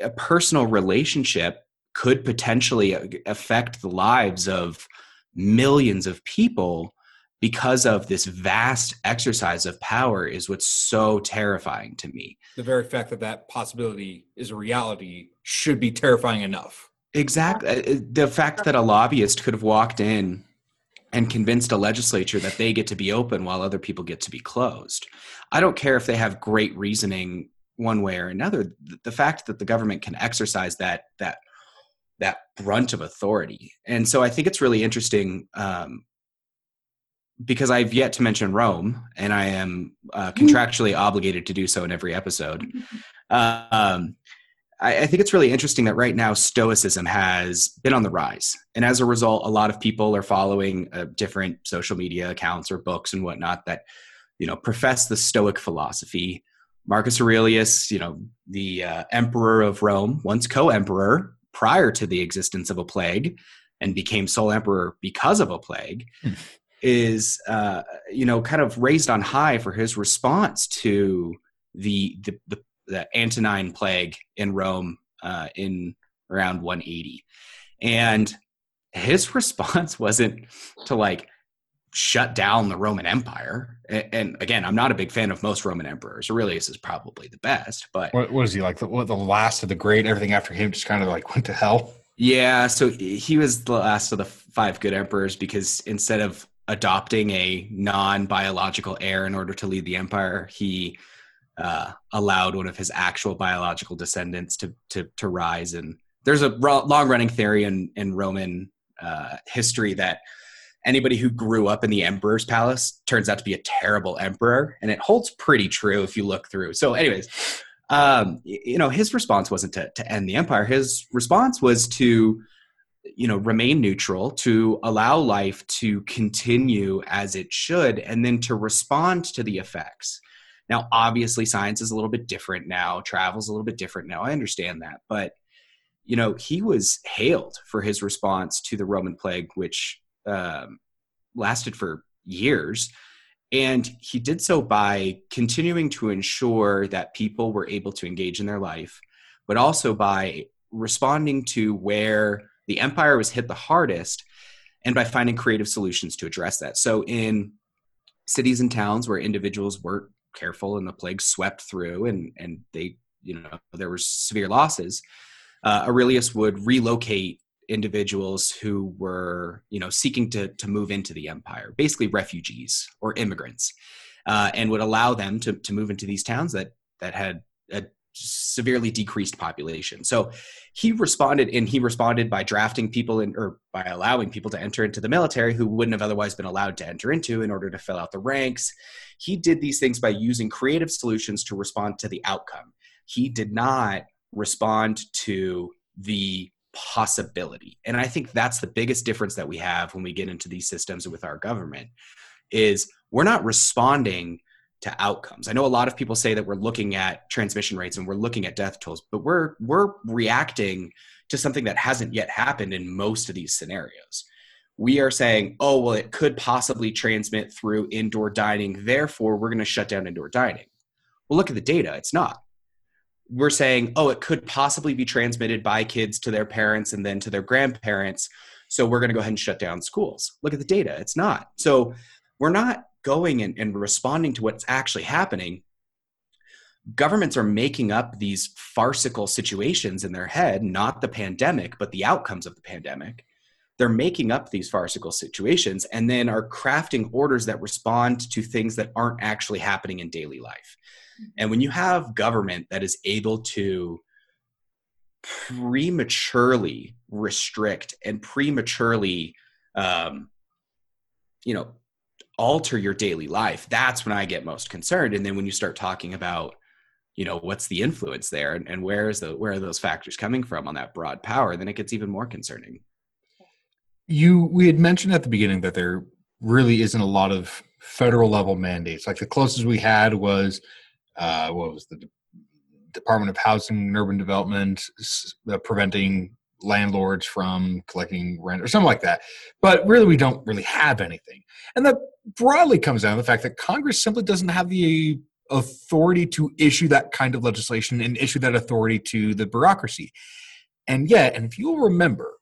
a- personal relationship could potentially affect the lives of millions of people because of this vast exercise of power is what's so terrifying to me. the very fact that that possibility is a reality should be terrifying enough. Exactly. Uh, The fact that a lobbyist could have walked in and convinced a legislature that they get to be open while other people get to be closed. I don't care if they have great reasoning one way or another. The fact that the government can exercise that that that brunt of authority, and so I think it's really interesting um, because I've yet to mention Rome, and I am uh, contractually obligated to do so in every episode. Um, I, I think it's really interesting that right now Stoicism has been on the rise, and as a result, a lot of people are following uh, different social media accounts or books and whatnot that you know profess the Stoic philosophy. Marcus Aurelius, you know, the uh, emperor of Rome, once co-emperor prior to the existence of a plague, and became sole emperor because of a plague, Hmm. is uh, you know kind of raised on high for his response to the the, the the Antonine plague in Rome uh, in around 180. And his response wasn't to like shut down the Roman Empire. And, again, I'm not a big fan of most Roman emperors. Aurelius is probably the best, but What, what is he like? The, what, the last of the great? Everything after him just kind of like went to hell. yeah, so he was the last of the five good emperors because instead of adopting a non-biological heir in order to lead the empire, he uh, allowed one of his actual biological descendants to to, to rise. And there's a ro- long-running theory in in Roman uh, history that anybody who grew up in the emperor's palace turns out to be a terrible emperor, and it holds pretty true if you look through. So, anyways. Um, you know, his response wasn't to, to end the empire. His response was to, you know, remain neutral, to allow life to continue as it should, and then to respond to the effects. Now, obviously, science is a little bit different now. Travel's a little bit different now. I understand that, but you know, he was hailed for his response to the Roman plague, which um, lasted for years, and he did so by continuing to ensure that people were able to engage in their life, but also by responding to where the empire was hit the hardest, and by finding creative solutions to address that. So, in cities and towns where individuals were careful and the plague swept through and and they you know there were severe losses, uh, Aurelius would relocate individuals who were you know seeking to to move into the empire, basically refugees or immigrants, uh, and would allow them to to move into these towns that that had a severely decreased population. So he responded, and he responded by drafting people in, or by allowing people to enter into the military who wouldn't have otherwise been allowed to enter into in order to fill out the ranks. He did these things by using creative solutions to respond to the outcome. He did not respond to the possibility. And I think that's the biggest difference that we have when we get into these systems with our government is we're not responding to outcomes. I know a lot of people say that we're looking at transmission rates and we're looking at death tolls, but we're we're reacting to something that hasn't yet happened in most of these scenarios. We are saying, "Oh, well it could possibly transmit through indoor dining, therefore we're going to shut down indoor dining." Well, look at the data, it's not. We're saying, "Oh, it could possibly be transmitted by kids to their parents and then to their grandparents, so we're going to go ahead and shut down schools." Look at the data, it's not. So, we're not going and, and responding to what's actually happening, governments are making up these farcical situations in their head, not the pandemic, but the outcomes of the pandemic. They're making up these farcical situations and then are crafting orders that respond to things that aren't actually happening in daily life. And when you have government that is able to prematurely restrict and prematurely, um, you know, alter your daily life that's when i get most concerned. And then when you start talking about you know what's the influence there and, and where is the where are those factors coming from on that broad power then it gets even more concerning. You we had mentioned at the beginning that there really isn't a lot of federal level mandates. Like the closest we had was uh, what was the department of housing and urban development uh, preventing landlords from collecting rent or something like that but really we don't really have anything and that broadly comes down to the fact that Congress simply doesn't have the authority to issue that kind of legislation and issue that authority to the bureaucracy. And yet, and if you'll remember,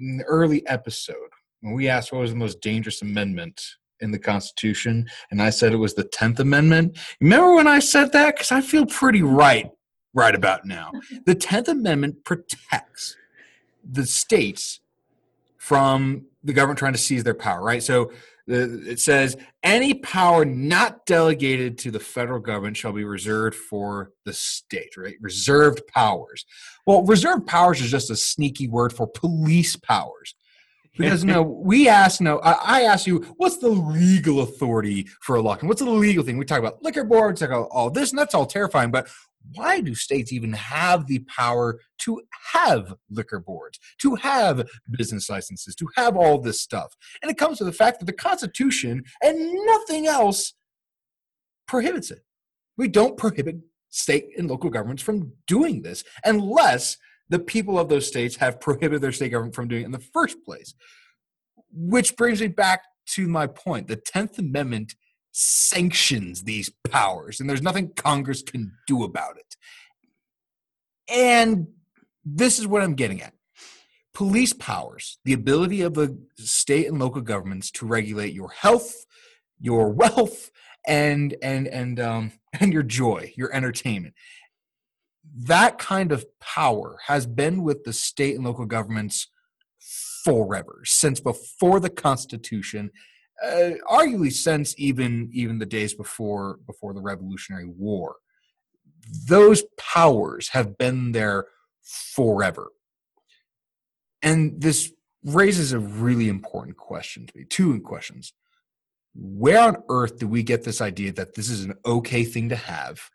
in the early episode, when we asked what was the most dangerous amendment in the Constitution, and I said it was the 10th Amendment. Remember when I said that? Because I feel pretty right right about now. The 10th Amendment protects the states from the government trying to seize their power, right? So it says any power not delegated to the federal government shall be reserved for the state right? Reserved powers. Well reserved powers is just a sneaky word for police powers. Because no we ask no I, I ask you what's the legal authority for a locking what's the legal thing? We talk about liquor boards talk about all this and that's all terrifying but why do states even have the power to have liquor boards, to have business licenses, to have all this stuff? And it comes to the fact that the Constitution and nothing else prohibits it. We don't prohibit state and local governments from doing this unless the people of those states have prohibited their state government from doing it in the first place. Which brings me back to my point. The 10th Amendment sanctions these powers, and there's nothing Congress can do about it. And this is what I'm getting at. Police powers, the ability of the state and local governments to regulate your health, your wealth, and and and um, and your joy, your entertainment. That kind of power has been with the state and local governments forever, since before the Constitution uh, arguably since even even the days before before the Revolutionary War. Those powers have been there forever, and this raises a really important question to me. Two questions: Where on earth did we get this idea that this is an okay thing to have?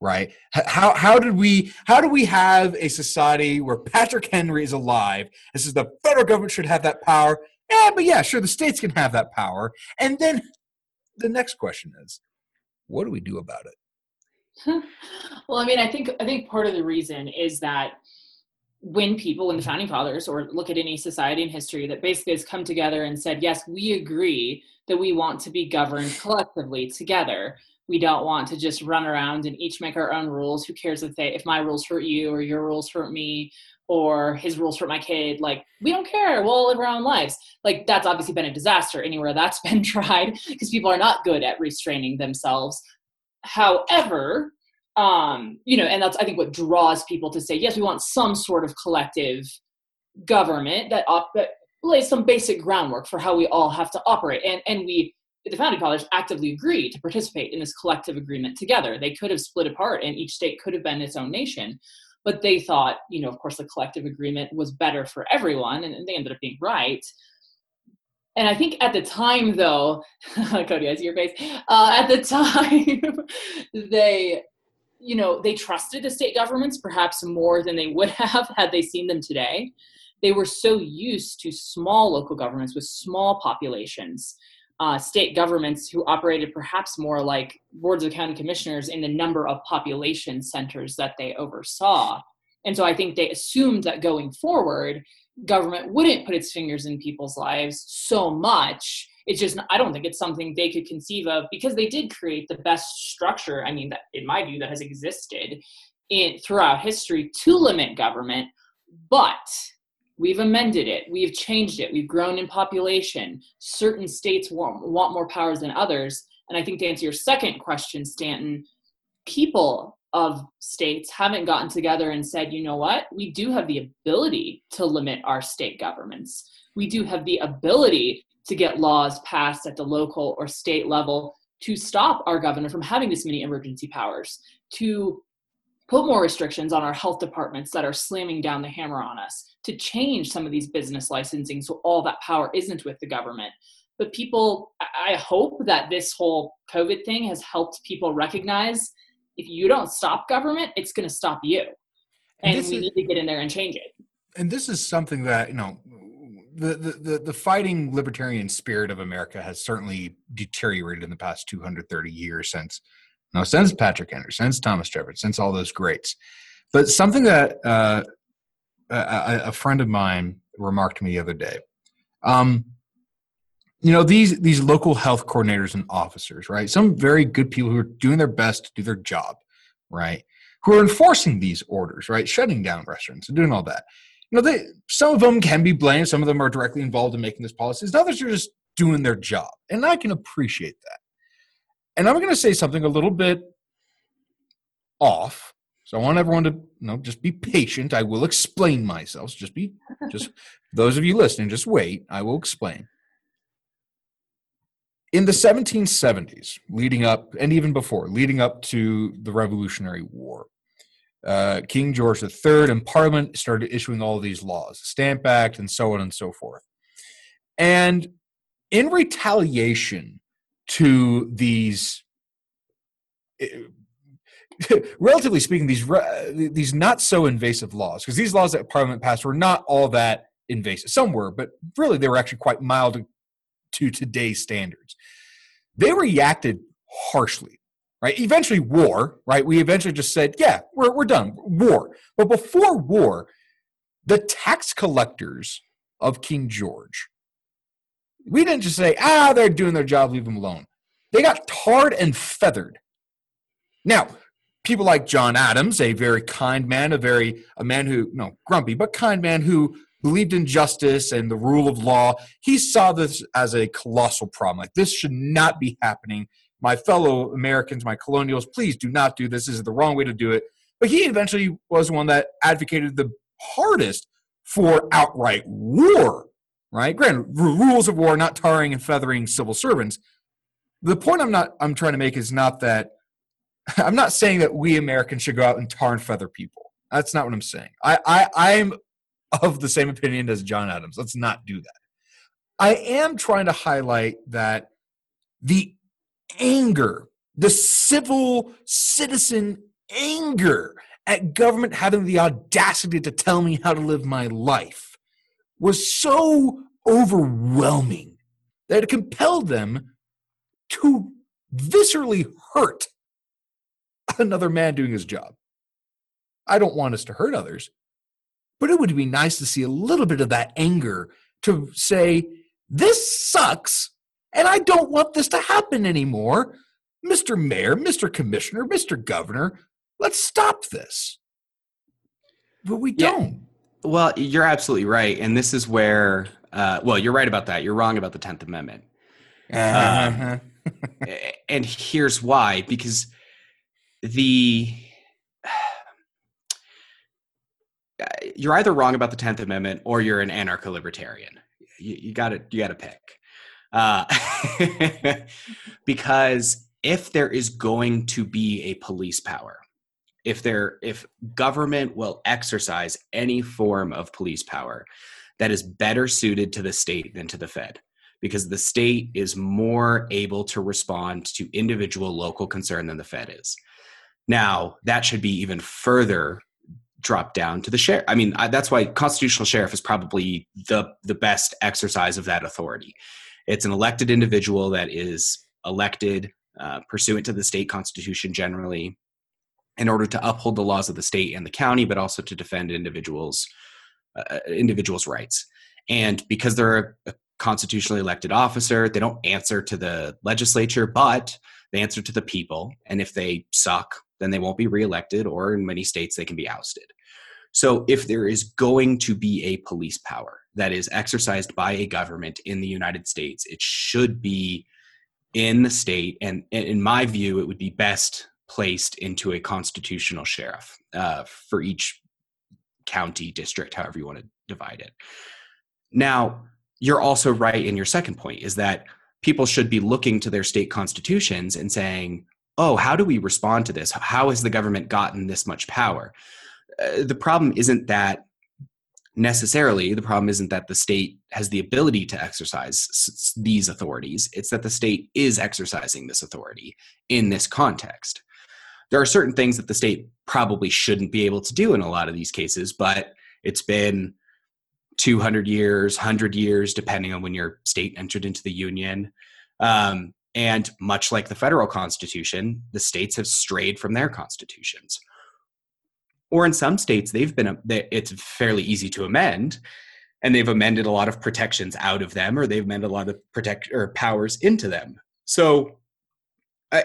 right how how did we how do we have a society where patrick henry is alive this is the federal government should have that power yeah, but yeah, sure, the states can have that power. And then the next question is, what do we do about it? well, I mean, I think I think part of the reason is that when people in the founding fathers or look at any society in history that basically has come together and said, yes, we agree that we want to be governed collectively together. We don't want to just run around and each make our own rules. Who cares if they if my rules hurt you or your rules hurt me? Or his rules for my kid like we don't care we'll live our own lives. Like that's obviously been a disaster anywhere that's been tried because people are not good at restraining themselves. However um, you know, and that's I think what draws people to say yes, we want some sort of collective government that op- that lays some basic groundwork for how we all have to operate, and and we the founding fathers actively agreed to participate in this collective agreement together. They could have split apart, and each state could have been its own nation, but they thought, you know, of course, the collective agreement was better for everyone, and, and they ended up being right. And I think at the time, though, Cody, I see your face. Uh, at the time, they you know, they trusted the state governments perhaps more than they would have had they seen them today. They were so used to small local governments with small populations, uh, state governments who operated perhaps more like boards of county commissioners in the number of population centers that they oversaw. And so I think they assumed that going forward, government wouldn't put its fingers in people's lives so much it's just i don't think it's something they could conceive of because they did create the best structure i mean that in my view that has existed in throughout history to limit government but we've amended it. We've changed it. We've grown in population. Certain states want, want more powers than others. And i think to answer your second question stanton people of states haven't gotten together and said you know what? We do have the ability to limit our state governments. We do have the ability to get laws passed at the local or state level to stop our governor from having this many emergency powers, to put more restrictions on our health departments that are slamming down the hammer on us, to change some of these business licensing so all that power isn't with the government. But people, I hope that this whole COVID thing has helped people recognize if you don't stop government, it's going to stop you. And, and we is, need to get in there and change it. And this is something that, you know, the, the, the fighting libertarian spirit of America has certainly deteriorated in the past 230 years since, know, since Patrick Henry, since Thomas Jefferson, since all those greats. But something that uh, a, a, friend of mine remarked to me the other day, um, you know, these these local health coordinators and officers, right? Some very good people who are doing their best to do their job, right? Who are enforcing these orders, right? Shutting down restaurants and doing all that you know, they some of them can be blamed. Some of them are directly involved in making this policies. Others are just doing their job, and I can appreciate that. And I'm going to say something a little bit off. So I want everyone to you know just be patient. I will explain myself. So just be just those of you listening, just wait. I will explain. In the 1770s, leading up, and even before, leading up to the Revolutionary War, uh, King George III and Parliament started issuing all of these laws, Stamp Act, and so on and so forth. And in retaliation to these, eh, relatively speaking, these these not so invasive laws, because these laws that Parliament passed were not all that invasive. Some were, but really they were actually quite mild to today's standards. They reacted harshly right? Eventually, war, right? We eventually just said, yeah, we're, we're done, war. But before war, the tax collectors of King George, we didn't just say, ah, they're doing their job, leave them alone. They got tarred and feathered. Now, people like John Adams, a very kind man, a very a man who no grumpy but kind man who believed in justice and the rule of law. He saw this as a colossal problem. Like this should not be happening my fellow Americans, my colonials, please do not do this. This is the wrong way to do it. But he eventually was one that advocated the hardest for outright war, right? Granted, rules of war, not tarring and feathering civil servants. The point I'm not I'm trying to make is not that I'm not saying that we Americans should go out and tar and feather people. That's not what I'm saying. I, I I'm of the same opinion as John Adams. Let's not do that. I am trying to highlight that the anger, the civil citizen anger at government having the audacity to tell me how to live my life was so overwhelming that it compelled them to viscerally hurt another man doing his job. I don't want us to hurt others, but it would be nice to see a little bit of that anger to say, this sucks and I don't want this to happen anymore. Mr. Mayor, Mr. Commissioner, Mr. Governor, let's stop this. But we yeah. don't. Well, you're absolutely right, and this is where. Uh, well, you're right about that. You're wrong about the Tenth Amendment. Uh-huh. Um, and here's why: because the you're either wrong about the Tenth Amendment or you're an anarcho-libertarian. You got to you got to pick, uh, because if there is going to be a police power, if there if government will exercise any form of police power that is better suited to the state than to the fed because the state is more able to respond to individual local concern than the fed is. Now that should be even further dropped down to the sheriff i mean I, that's why constitutional sheriff is probably the the best exercise of that authority. It's an elected individual that is elected uh, pursuant to the state constitution generally in order to uphold the laws of the state and the county, but also to defend individuals uh, uh, individuals' rights. And because they're a constitutionally elected officer, they don't answer to the legislature, but they answer to the people. And if they suck, then they won't be reelected, or in many states, they can be ousted. So, if there is going to be a police power that is exercised by a government in the United States, it should be in the state. And in my view, it would be best placed into a constitutional sheriff uh, for each county district however you want to divide it. Now you're also right in your second point is that people should be looking to their state constitutions and saying oh how do we respond to this? How has the government gotten this much power? Uh, the problem isn't that necessarily the problem isn't that the state has the ability to exercise s- these authorities it's that the state is exercising this authority in this context there are certain things that the state probably shouldn't be able to do in a lot of these cases, but it's been 200 years, 100 years, depending on when your state entered into the union. Um, and much like the federal constitution, the states have strayed from their constitutions. Or in some states, they've been, it's fairly easy to amend, and they've amended a lot of protections out of them, or they've amended a lot of protect or powers into them. So, I,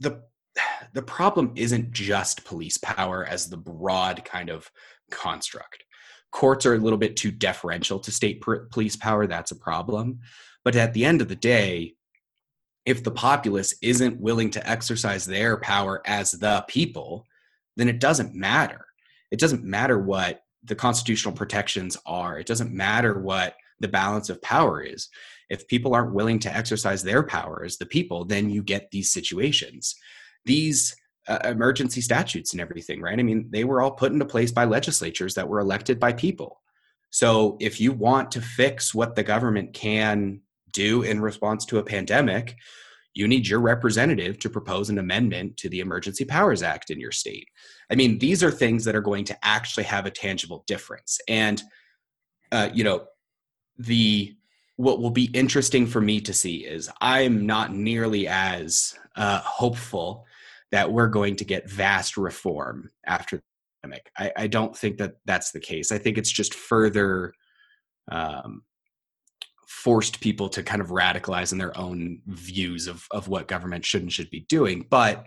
the the problem isn't just police power as the broad kind of construct. Courts are a little bit too deferential to state police power. That's a problem. But at the end of the day, if the populace isn't willing to exercise their power as the people, then it doesn't matter. It doesn't matter what the constitutional protections are, it doesn't matter what the balance of power is. If people aren't willing to exercise their power as the people, then you get these situations these uh, emergency statutes and everything, right? I mean, they were all put into place by legislatures that were elected by people. So if you want to fix what the government can do in response to a pandemic, you need your representative to propose an amendment to the Emergency Powers Act in your state. I mean, these are things that are going to actually have a tangible difference. And, uh, you know, the what will be interesting for me to see is I'm not nearly as uh, hopeful that we're going to get vast reform after the pandemic. I, I don't think that that's the case. I think it's just further um, forced people to kind of radicalize in their own views of, of what government should and should be doing. But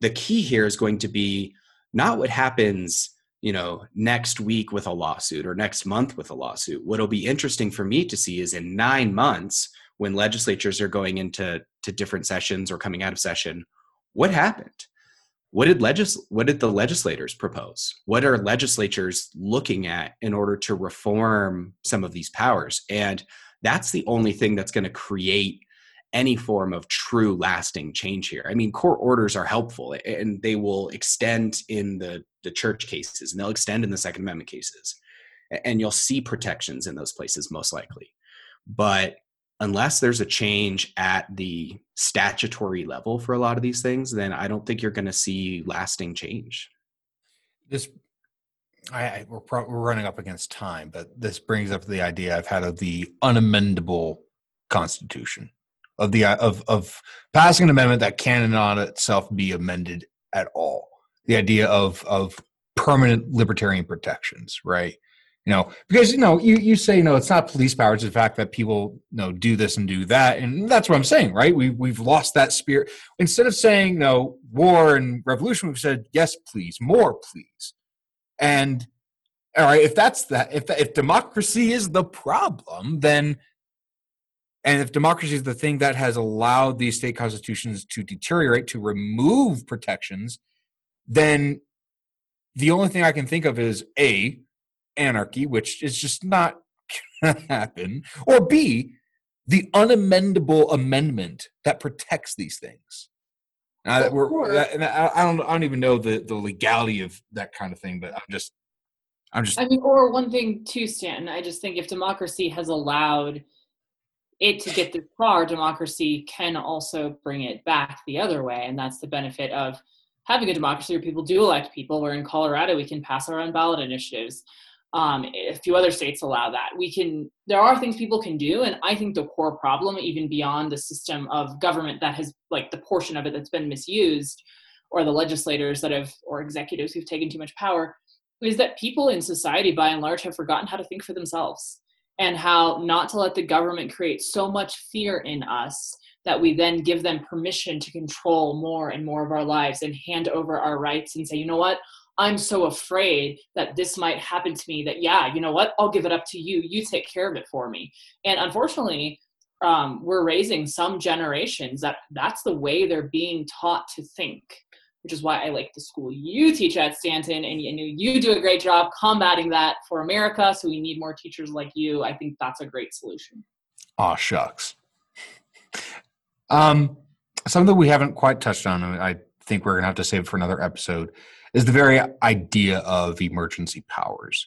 the key here is going to be not what happens you know next week with a lawsuit or next month with a lawsuit what'll be interesting for me to see is in nine months when legislatures are going into to different sessions or coming out of session what happened? What did legis- what did the legislators propose? What are legislatures looking at in order to reform some of these powers? And that's the only thing that's going to create any form of true lasting change here. I mean court orders are helpful and they will extend in the the church cases and they'll extend in the second amendment cases and you'll see protections in those places most likely. But unless there's a change at the statutory level for a lot of these things, then I don't think you're going to see lasting change. This, I, I we're, pro- we're running up against time, but this brings up the idea I've had of the unamendable Constitution, of the of of passing an amendment that can on itself be amended at all. The idea of of permanent libertarian protections, right? You know because you know you, you say you know it's not police power it's the fact that people you know do this and do that and that's what i'm saying right? We, we've lost that spirit. Instead of saying no war and revolution we've said yes please more please. And all right if that's that if if democracy is the problem then and if democracy is the thing that has allowed these state constitutions to deteriorate to remove protections then the only thing i can think of is a anarchy, which is just not going to happen, or B, the unamendable amendment that protects these things. Uh, we're, Or- and I, I don't. I don't even know the, the legality of that kind of thing, but I'm just, I'm just. I mean, or one thing too, Stanton. I just think if democracy has allowed it to get this far, democracy can also bring it back the other way, and that's the benefit of having a democracy where people do elect people. Where in Colorado, we can pass our own ballot initiatives. Um, a few other states allow that. We can. There are things people can do, and I think the core problem, even beyond the system of government that has, like the portion of it that's been misused, or the legislators that have, or executives who've taken too much power, is that people in society by and large have forgotten how to think for themselves and how not to let the government create so much fear in us that we then give them permission to control more and more of our lives and hand over our rights and say, you know what? I'm so afraid that this might happen to me that, yeah, you know what? I'll give it up to you. You take care of it for me. And unfortunately, um, we're raising some generations that that's the way they're being taught to think which is why I like the school you teach at Stanton, and you, you do a great job combating that for America. So we need more teachers like you. I think that's a great solution. Aw, shucks. Um, something we haven't quite touched on, I think we're gonna have to save for another episode, is the very idea of emergency powers.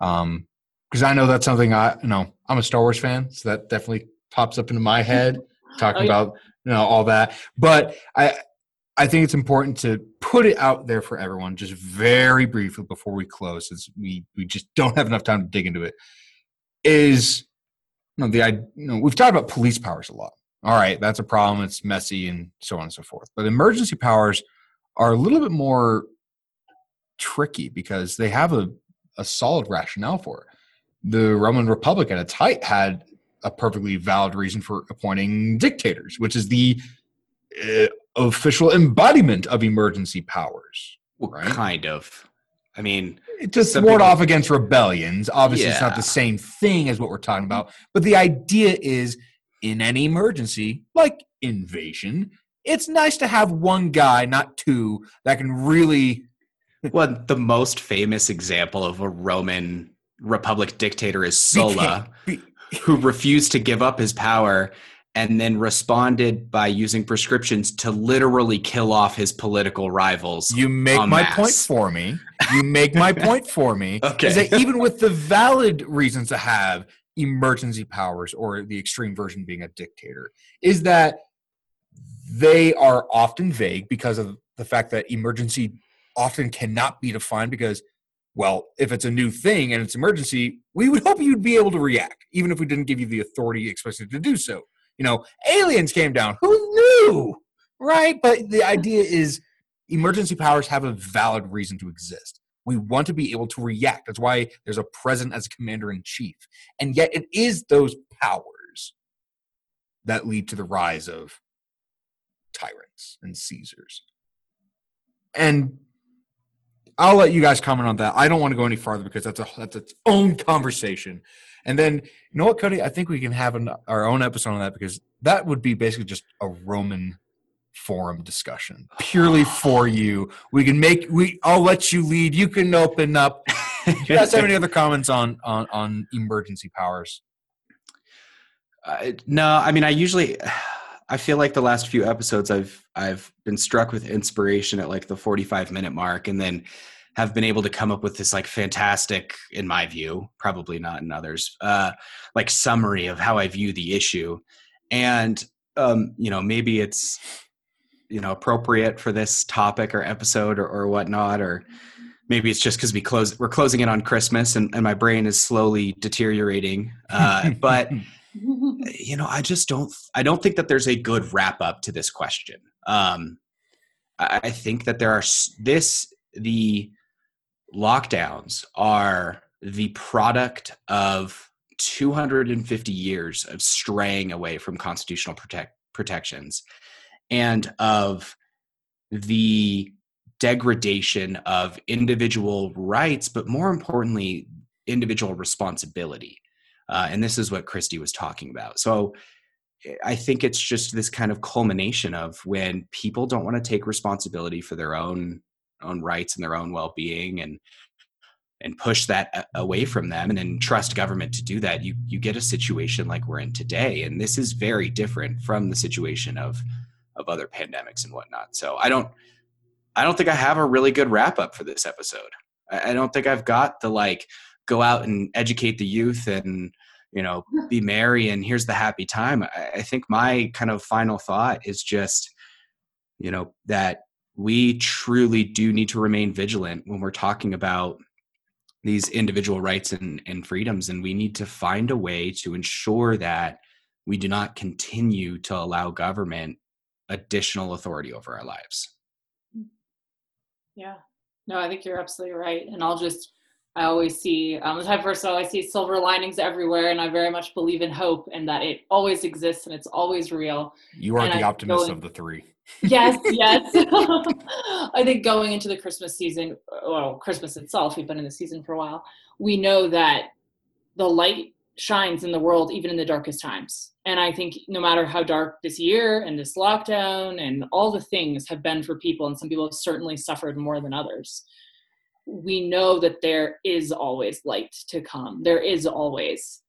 Um, because I know that's something I, you know, I'm a Star Wars fan, so that definitely pops up into my head talking Oh, yeah. about you know all that. But I, I think it's important to put it out there for everyone, just very briefly before we close, since we we just don't have enough time to dig into it. Is you know the I you know we've talked about police powers a lot. All right, that's a problem. It's messy and so on and so forth. But emergency powers are a little bit more tricky because they have a, a solid rationale for it. The Roman Republic at its height had a perfectly valid reason for appointing dictators, which is the uh, official embodiment of emergency powers. Well, Right. kind of. I mean, To ward people- off against rebellions. Obviously, it's not the same thing as what we're talking about. But the idea is in any emergency, like invasion, it's nice to have one guy, not two, that can really. Well, the most famous example of a Roman Republic dictator is Sulla, who refused to give up his power and then responded by using proscriptions to literally kill off his political rivals. You make my masse. point for me. You make my point for me. Okay. Is that even with the valid reasons to have emergency powers or the extreme version being a dictator, is that they are often vague because of the fact that emergency often cannot be defined because well if it's a new thing and it's emergency we would hope you'd be able to react even if we didn't give you the authority expected to do so. You know aliens came down. Who knew? Right? But the idea is emergency powers have a valid reason to exist. We want to be able to react. That's why there's a president as a commander in chief. And yet it is those powers that lead to the rise of tyrants and caesars and I'll let you guys comment on that. I don't want to go any farther because that's a that's its own conversation. And then you know what, Cody? I think we can have an, our own episode on that because that would be basically just a Roman forum discussion purely for you. We can make we. I'll let you lead. You can open up. Do you guys have any other comments on on on emergency powers? Uh, no, I mean, I usually, I feel like the last few episodes, I've I've been struck with inspiration at like the forty-five minute mark, and then have been able to come up with this like fantastic, in my view, probably not in others, uh, like summary of how I view the issue, and um, you know, maybe it's you know appropriate for this topic or episode or, or whatnot, or maybe it's just because we close we're closing it on Christmas, and, and my brain is slowly deteriorating, uh, but you know i just don't i don't think that there's a good wrap up to this question. Um i, I think that there are this the lockdowns are the product of 250 years of straying away from constitutional protect, protections and of the degradation of individual rights but more importantly individual responsibility uh, and this is what Christy was talking about. So I think it's just this kind of culmination of when people don't want to take responsibility for their own own rights and their own well being, and and push that away from them and then trust government to do that, you you get a situation like we're in today. And this is very different from the situation of of other pandemics and whatnot. So I don't I don't think I have a really good wrap up for this episode. I, I don't think I've got the like go out and educate the youth and you know be merry and here's the happy time. I, I think my kind of final thought is just you know that we truly do need to remain vigilant when we're talking about these individual rights and, and freedoms and we need to find a way to ensure that we do not continue to allow government additional authority over our lives mm. Yeah. No, I think you're absolutely right. And I'll just, I always see, I'm the type of person, I see silver linings everywhere. And I very much believe in hope and that it always exists and it's always real. You are And the I optimist of the three. Yes, yes. I think going into the Christmas season, well, Christmas itself, we've been in the season for a while, we know that the light shines in the world even in the darkest times. And I think no matter how dark this year and this lockdown and all the things have been for people, and some people have certainly suffered more than others, we know that there is always light to come. There is always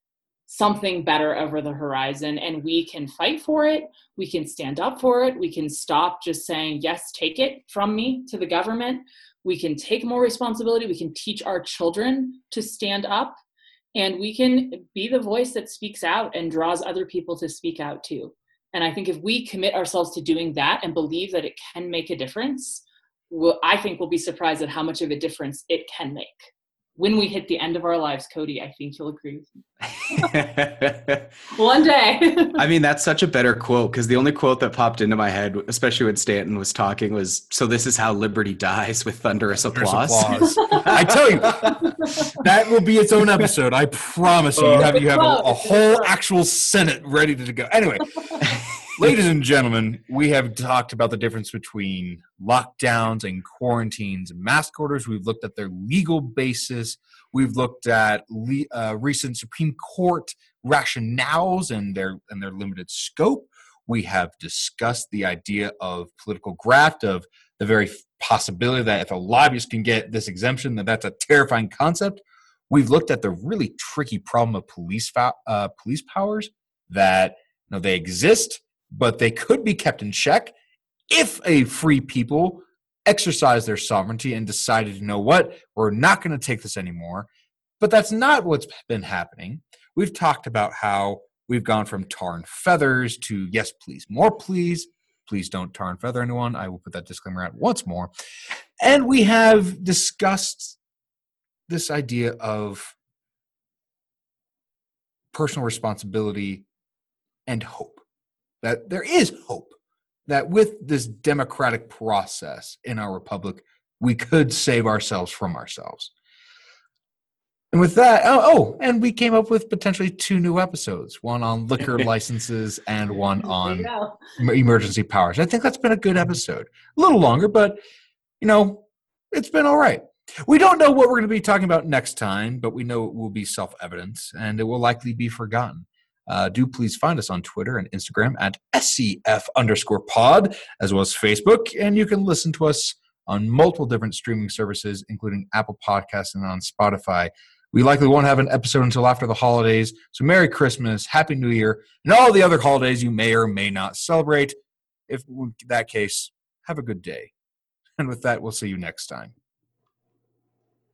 something better over the horizon, and we can fight for it. We can stand up for it. We can stop just saying, yes, take it from me to the government. We can take more responsibility. We can teach our children to stand up and we can be the voice that speaks out and draws other people to speak out too. And I think if we commit ourselves to doing that and believe that it can make a difference, we'll, I think we'll be surprised at how much of a difference it can make. When we hit the end of our lives, Cody, I think you'll agree with me. One day. I mean, that's such a better quote because the only quote that popped into my head, especially when Stanton was talking, was "So this is how liberty dies with thunderous There's applause." applause. I tell you, that will be its own episode. I promise you. You have you have a, a whole actual Senate ready to go. Anyway, ladies and gentlemen, we have talked about the difference between lockdowns and quarantines and mask orders. We've looked at their legal basis. We've looked at le- uh, recent Supreme Court rationales and their and their limited scope. We have discussed the idea of political graft, of the very possibility that if a lobbyist can get this exemption, that that's a terrifying concept. We've looked at the really tricky problem of police fa- uh, police powers that you know they exist, but they could be kept in check if a free people exercise their sovereignty and decided, you know what, we're not going to take this anymore. But that's not what's been happening. We've talked about how we've gone from tar and feathers to yes, please, more please. Please don't tar and feather anyone. I will put that disclaimer out once more. And we have discussed this idea of personal responsibility and hope. That there is hope that with this democratic process in our republic, we could save ourselves from ourselves. And with that, oh, oh, and we came up with potentially two new episodes one on liquor licenses and one on emergency powers. I think that's been a good episode. A little longer, but you know, it's been all right. We don't know what we're going to be talking about next time, but we know it will be self evident and it will likely be forgotten. Uh, do please find us on Twitter and Instagram at SCF underscore pod, as well as Facebook. And you can listen to us on multiple different streaming services, including Apple Podcasts and on Spotify. We likely won't have an episode until after the holidays. So, Merry Christmas, Happy New Year, and all the other holidays you may or may not celebrate. If in that case, have a good day. And with that, we'll see you next time.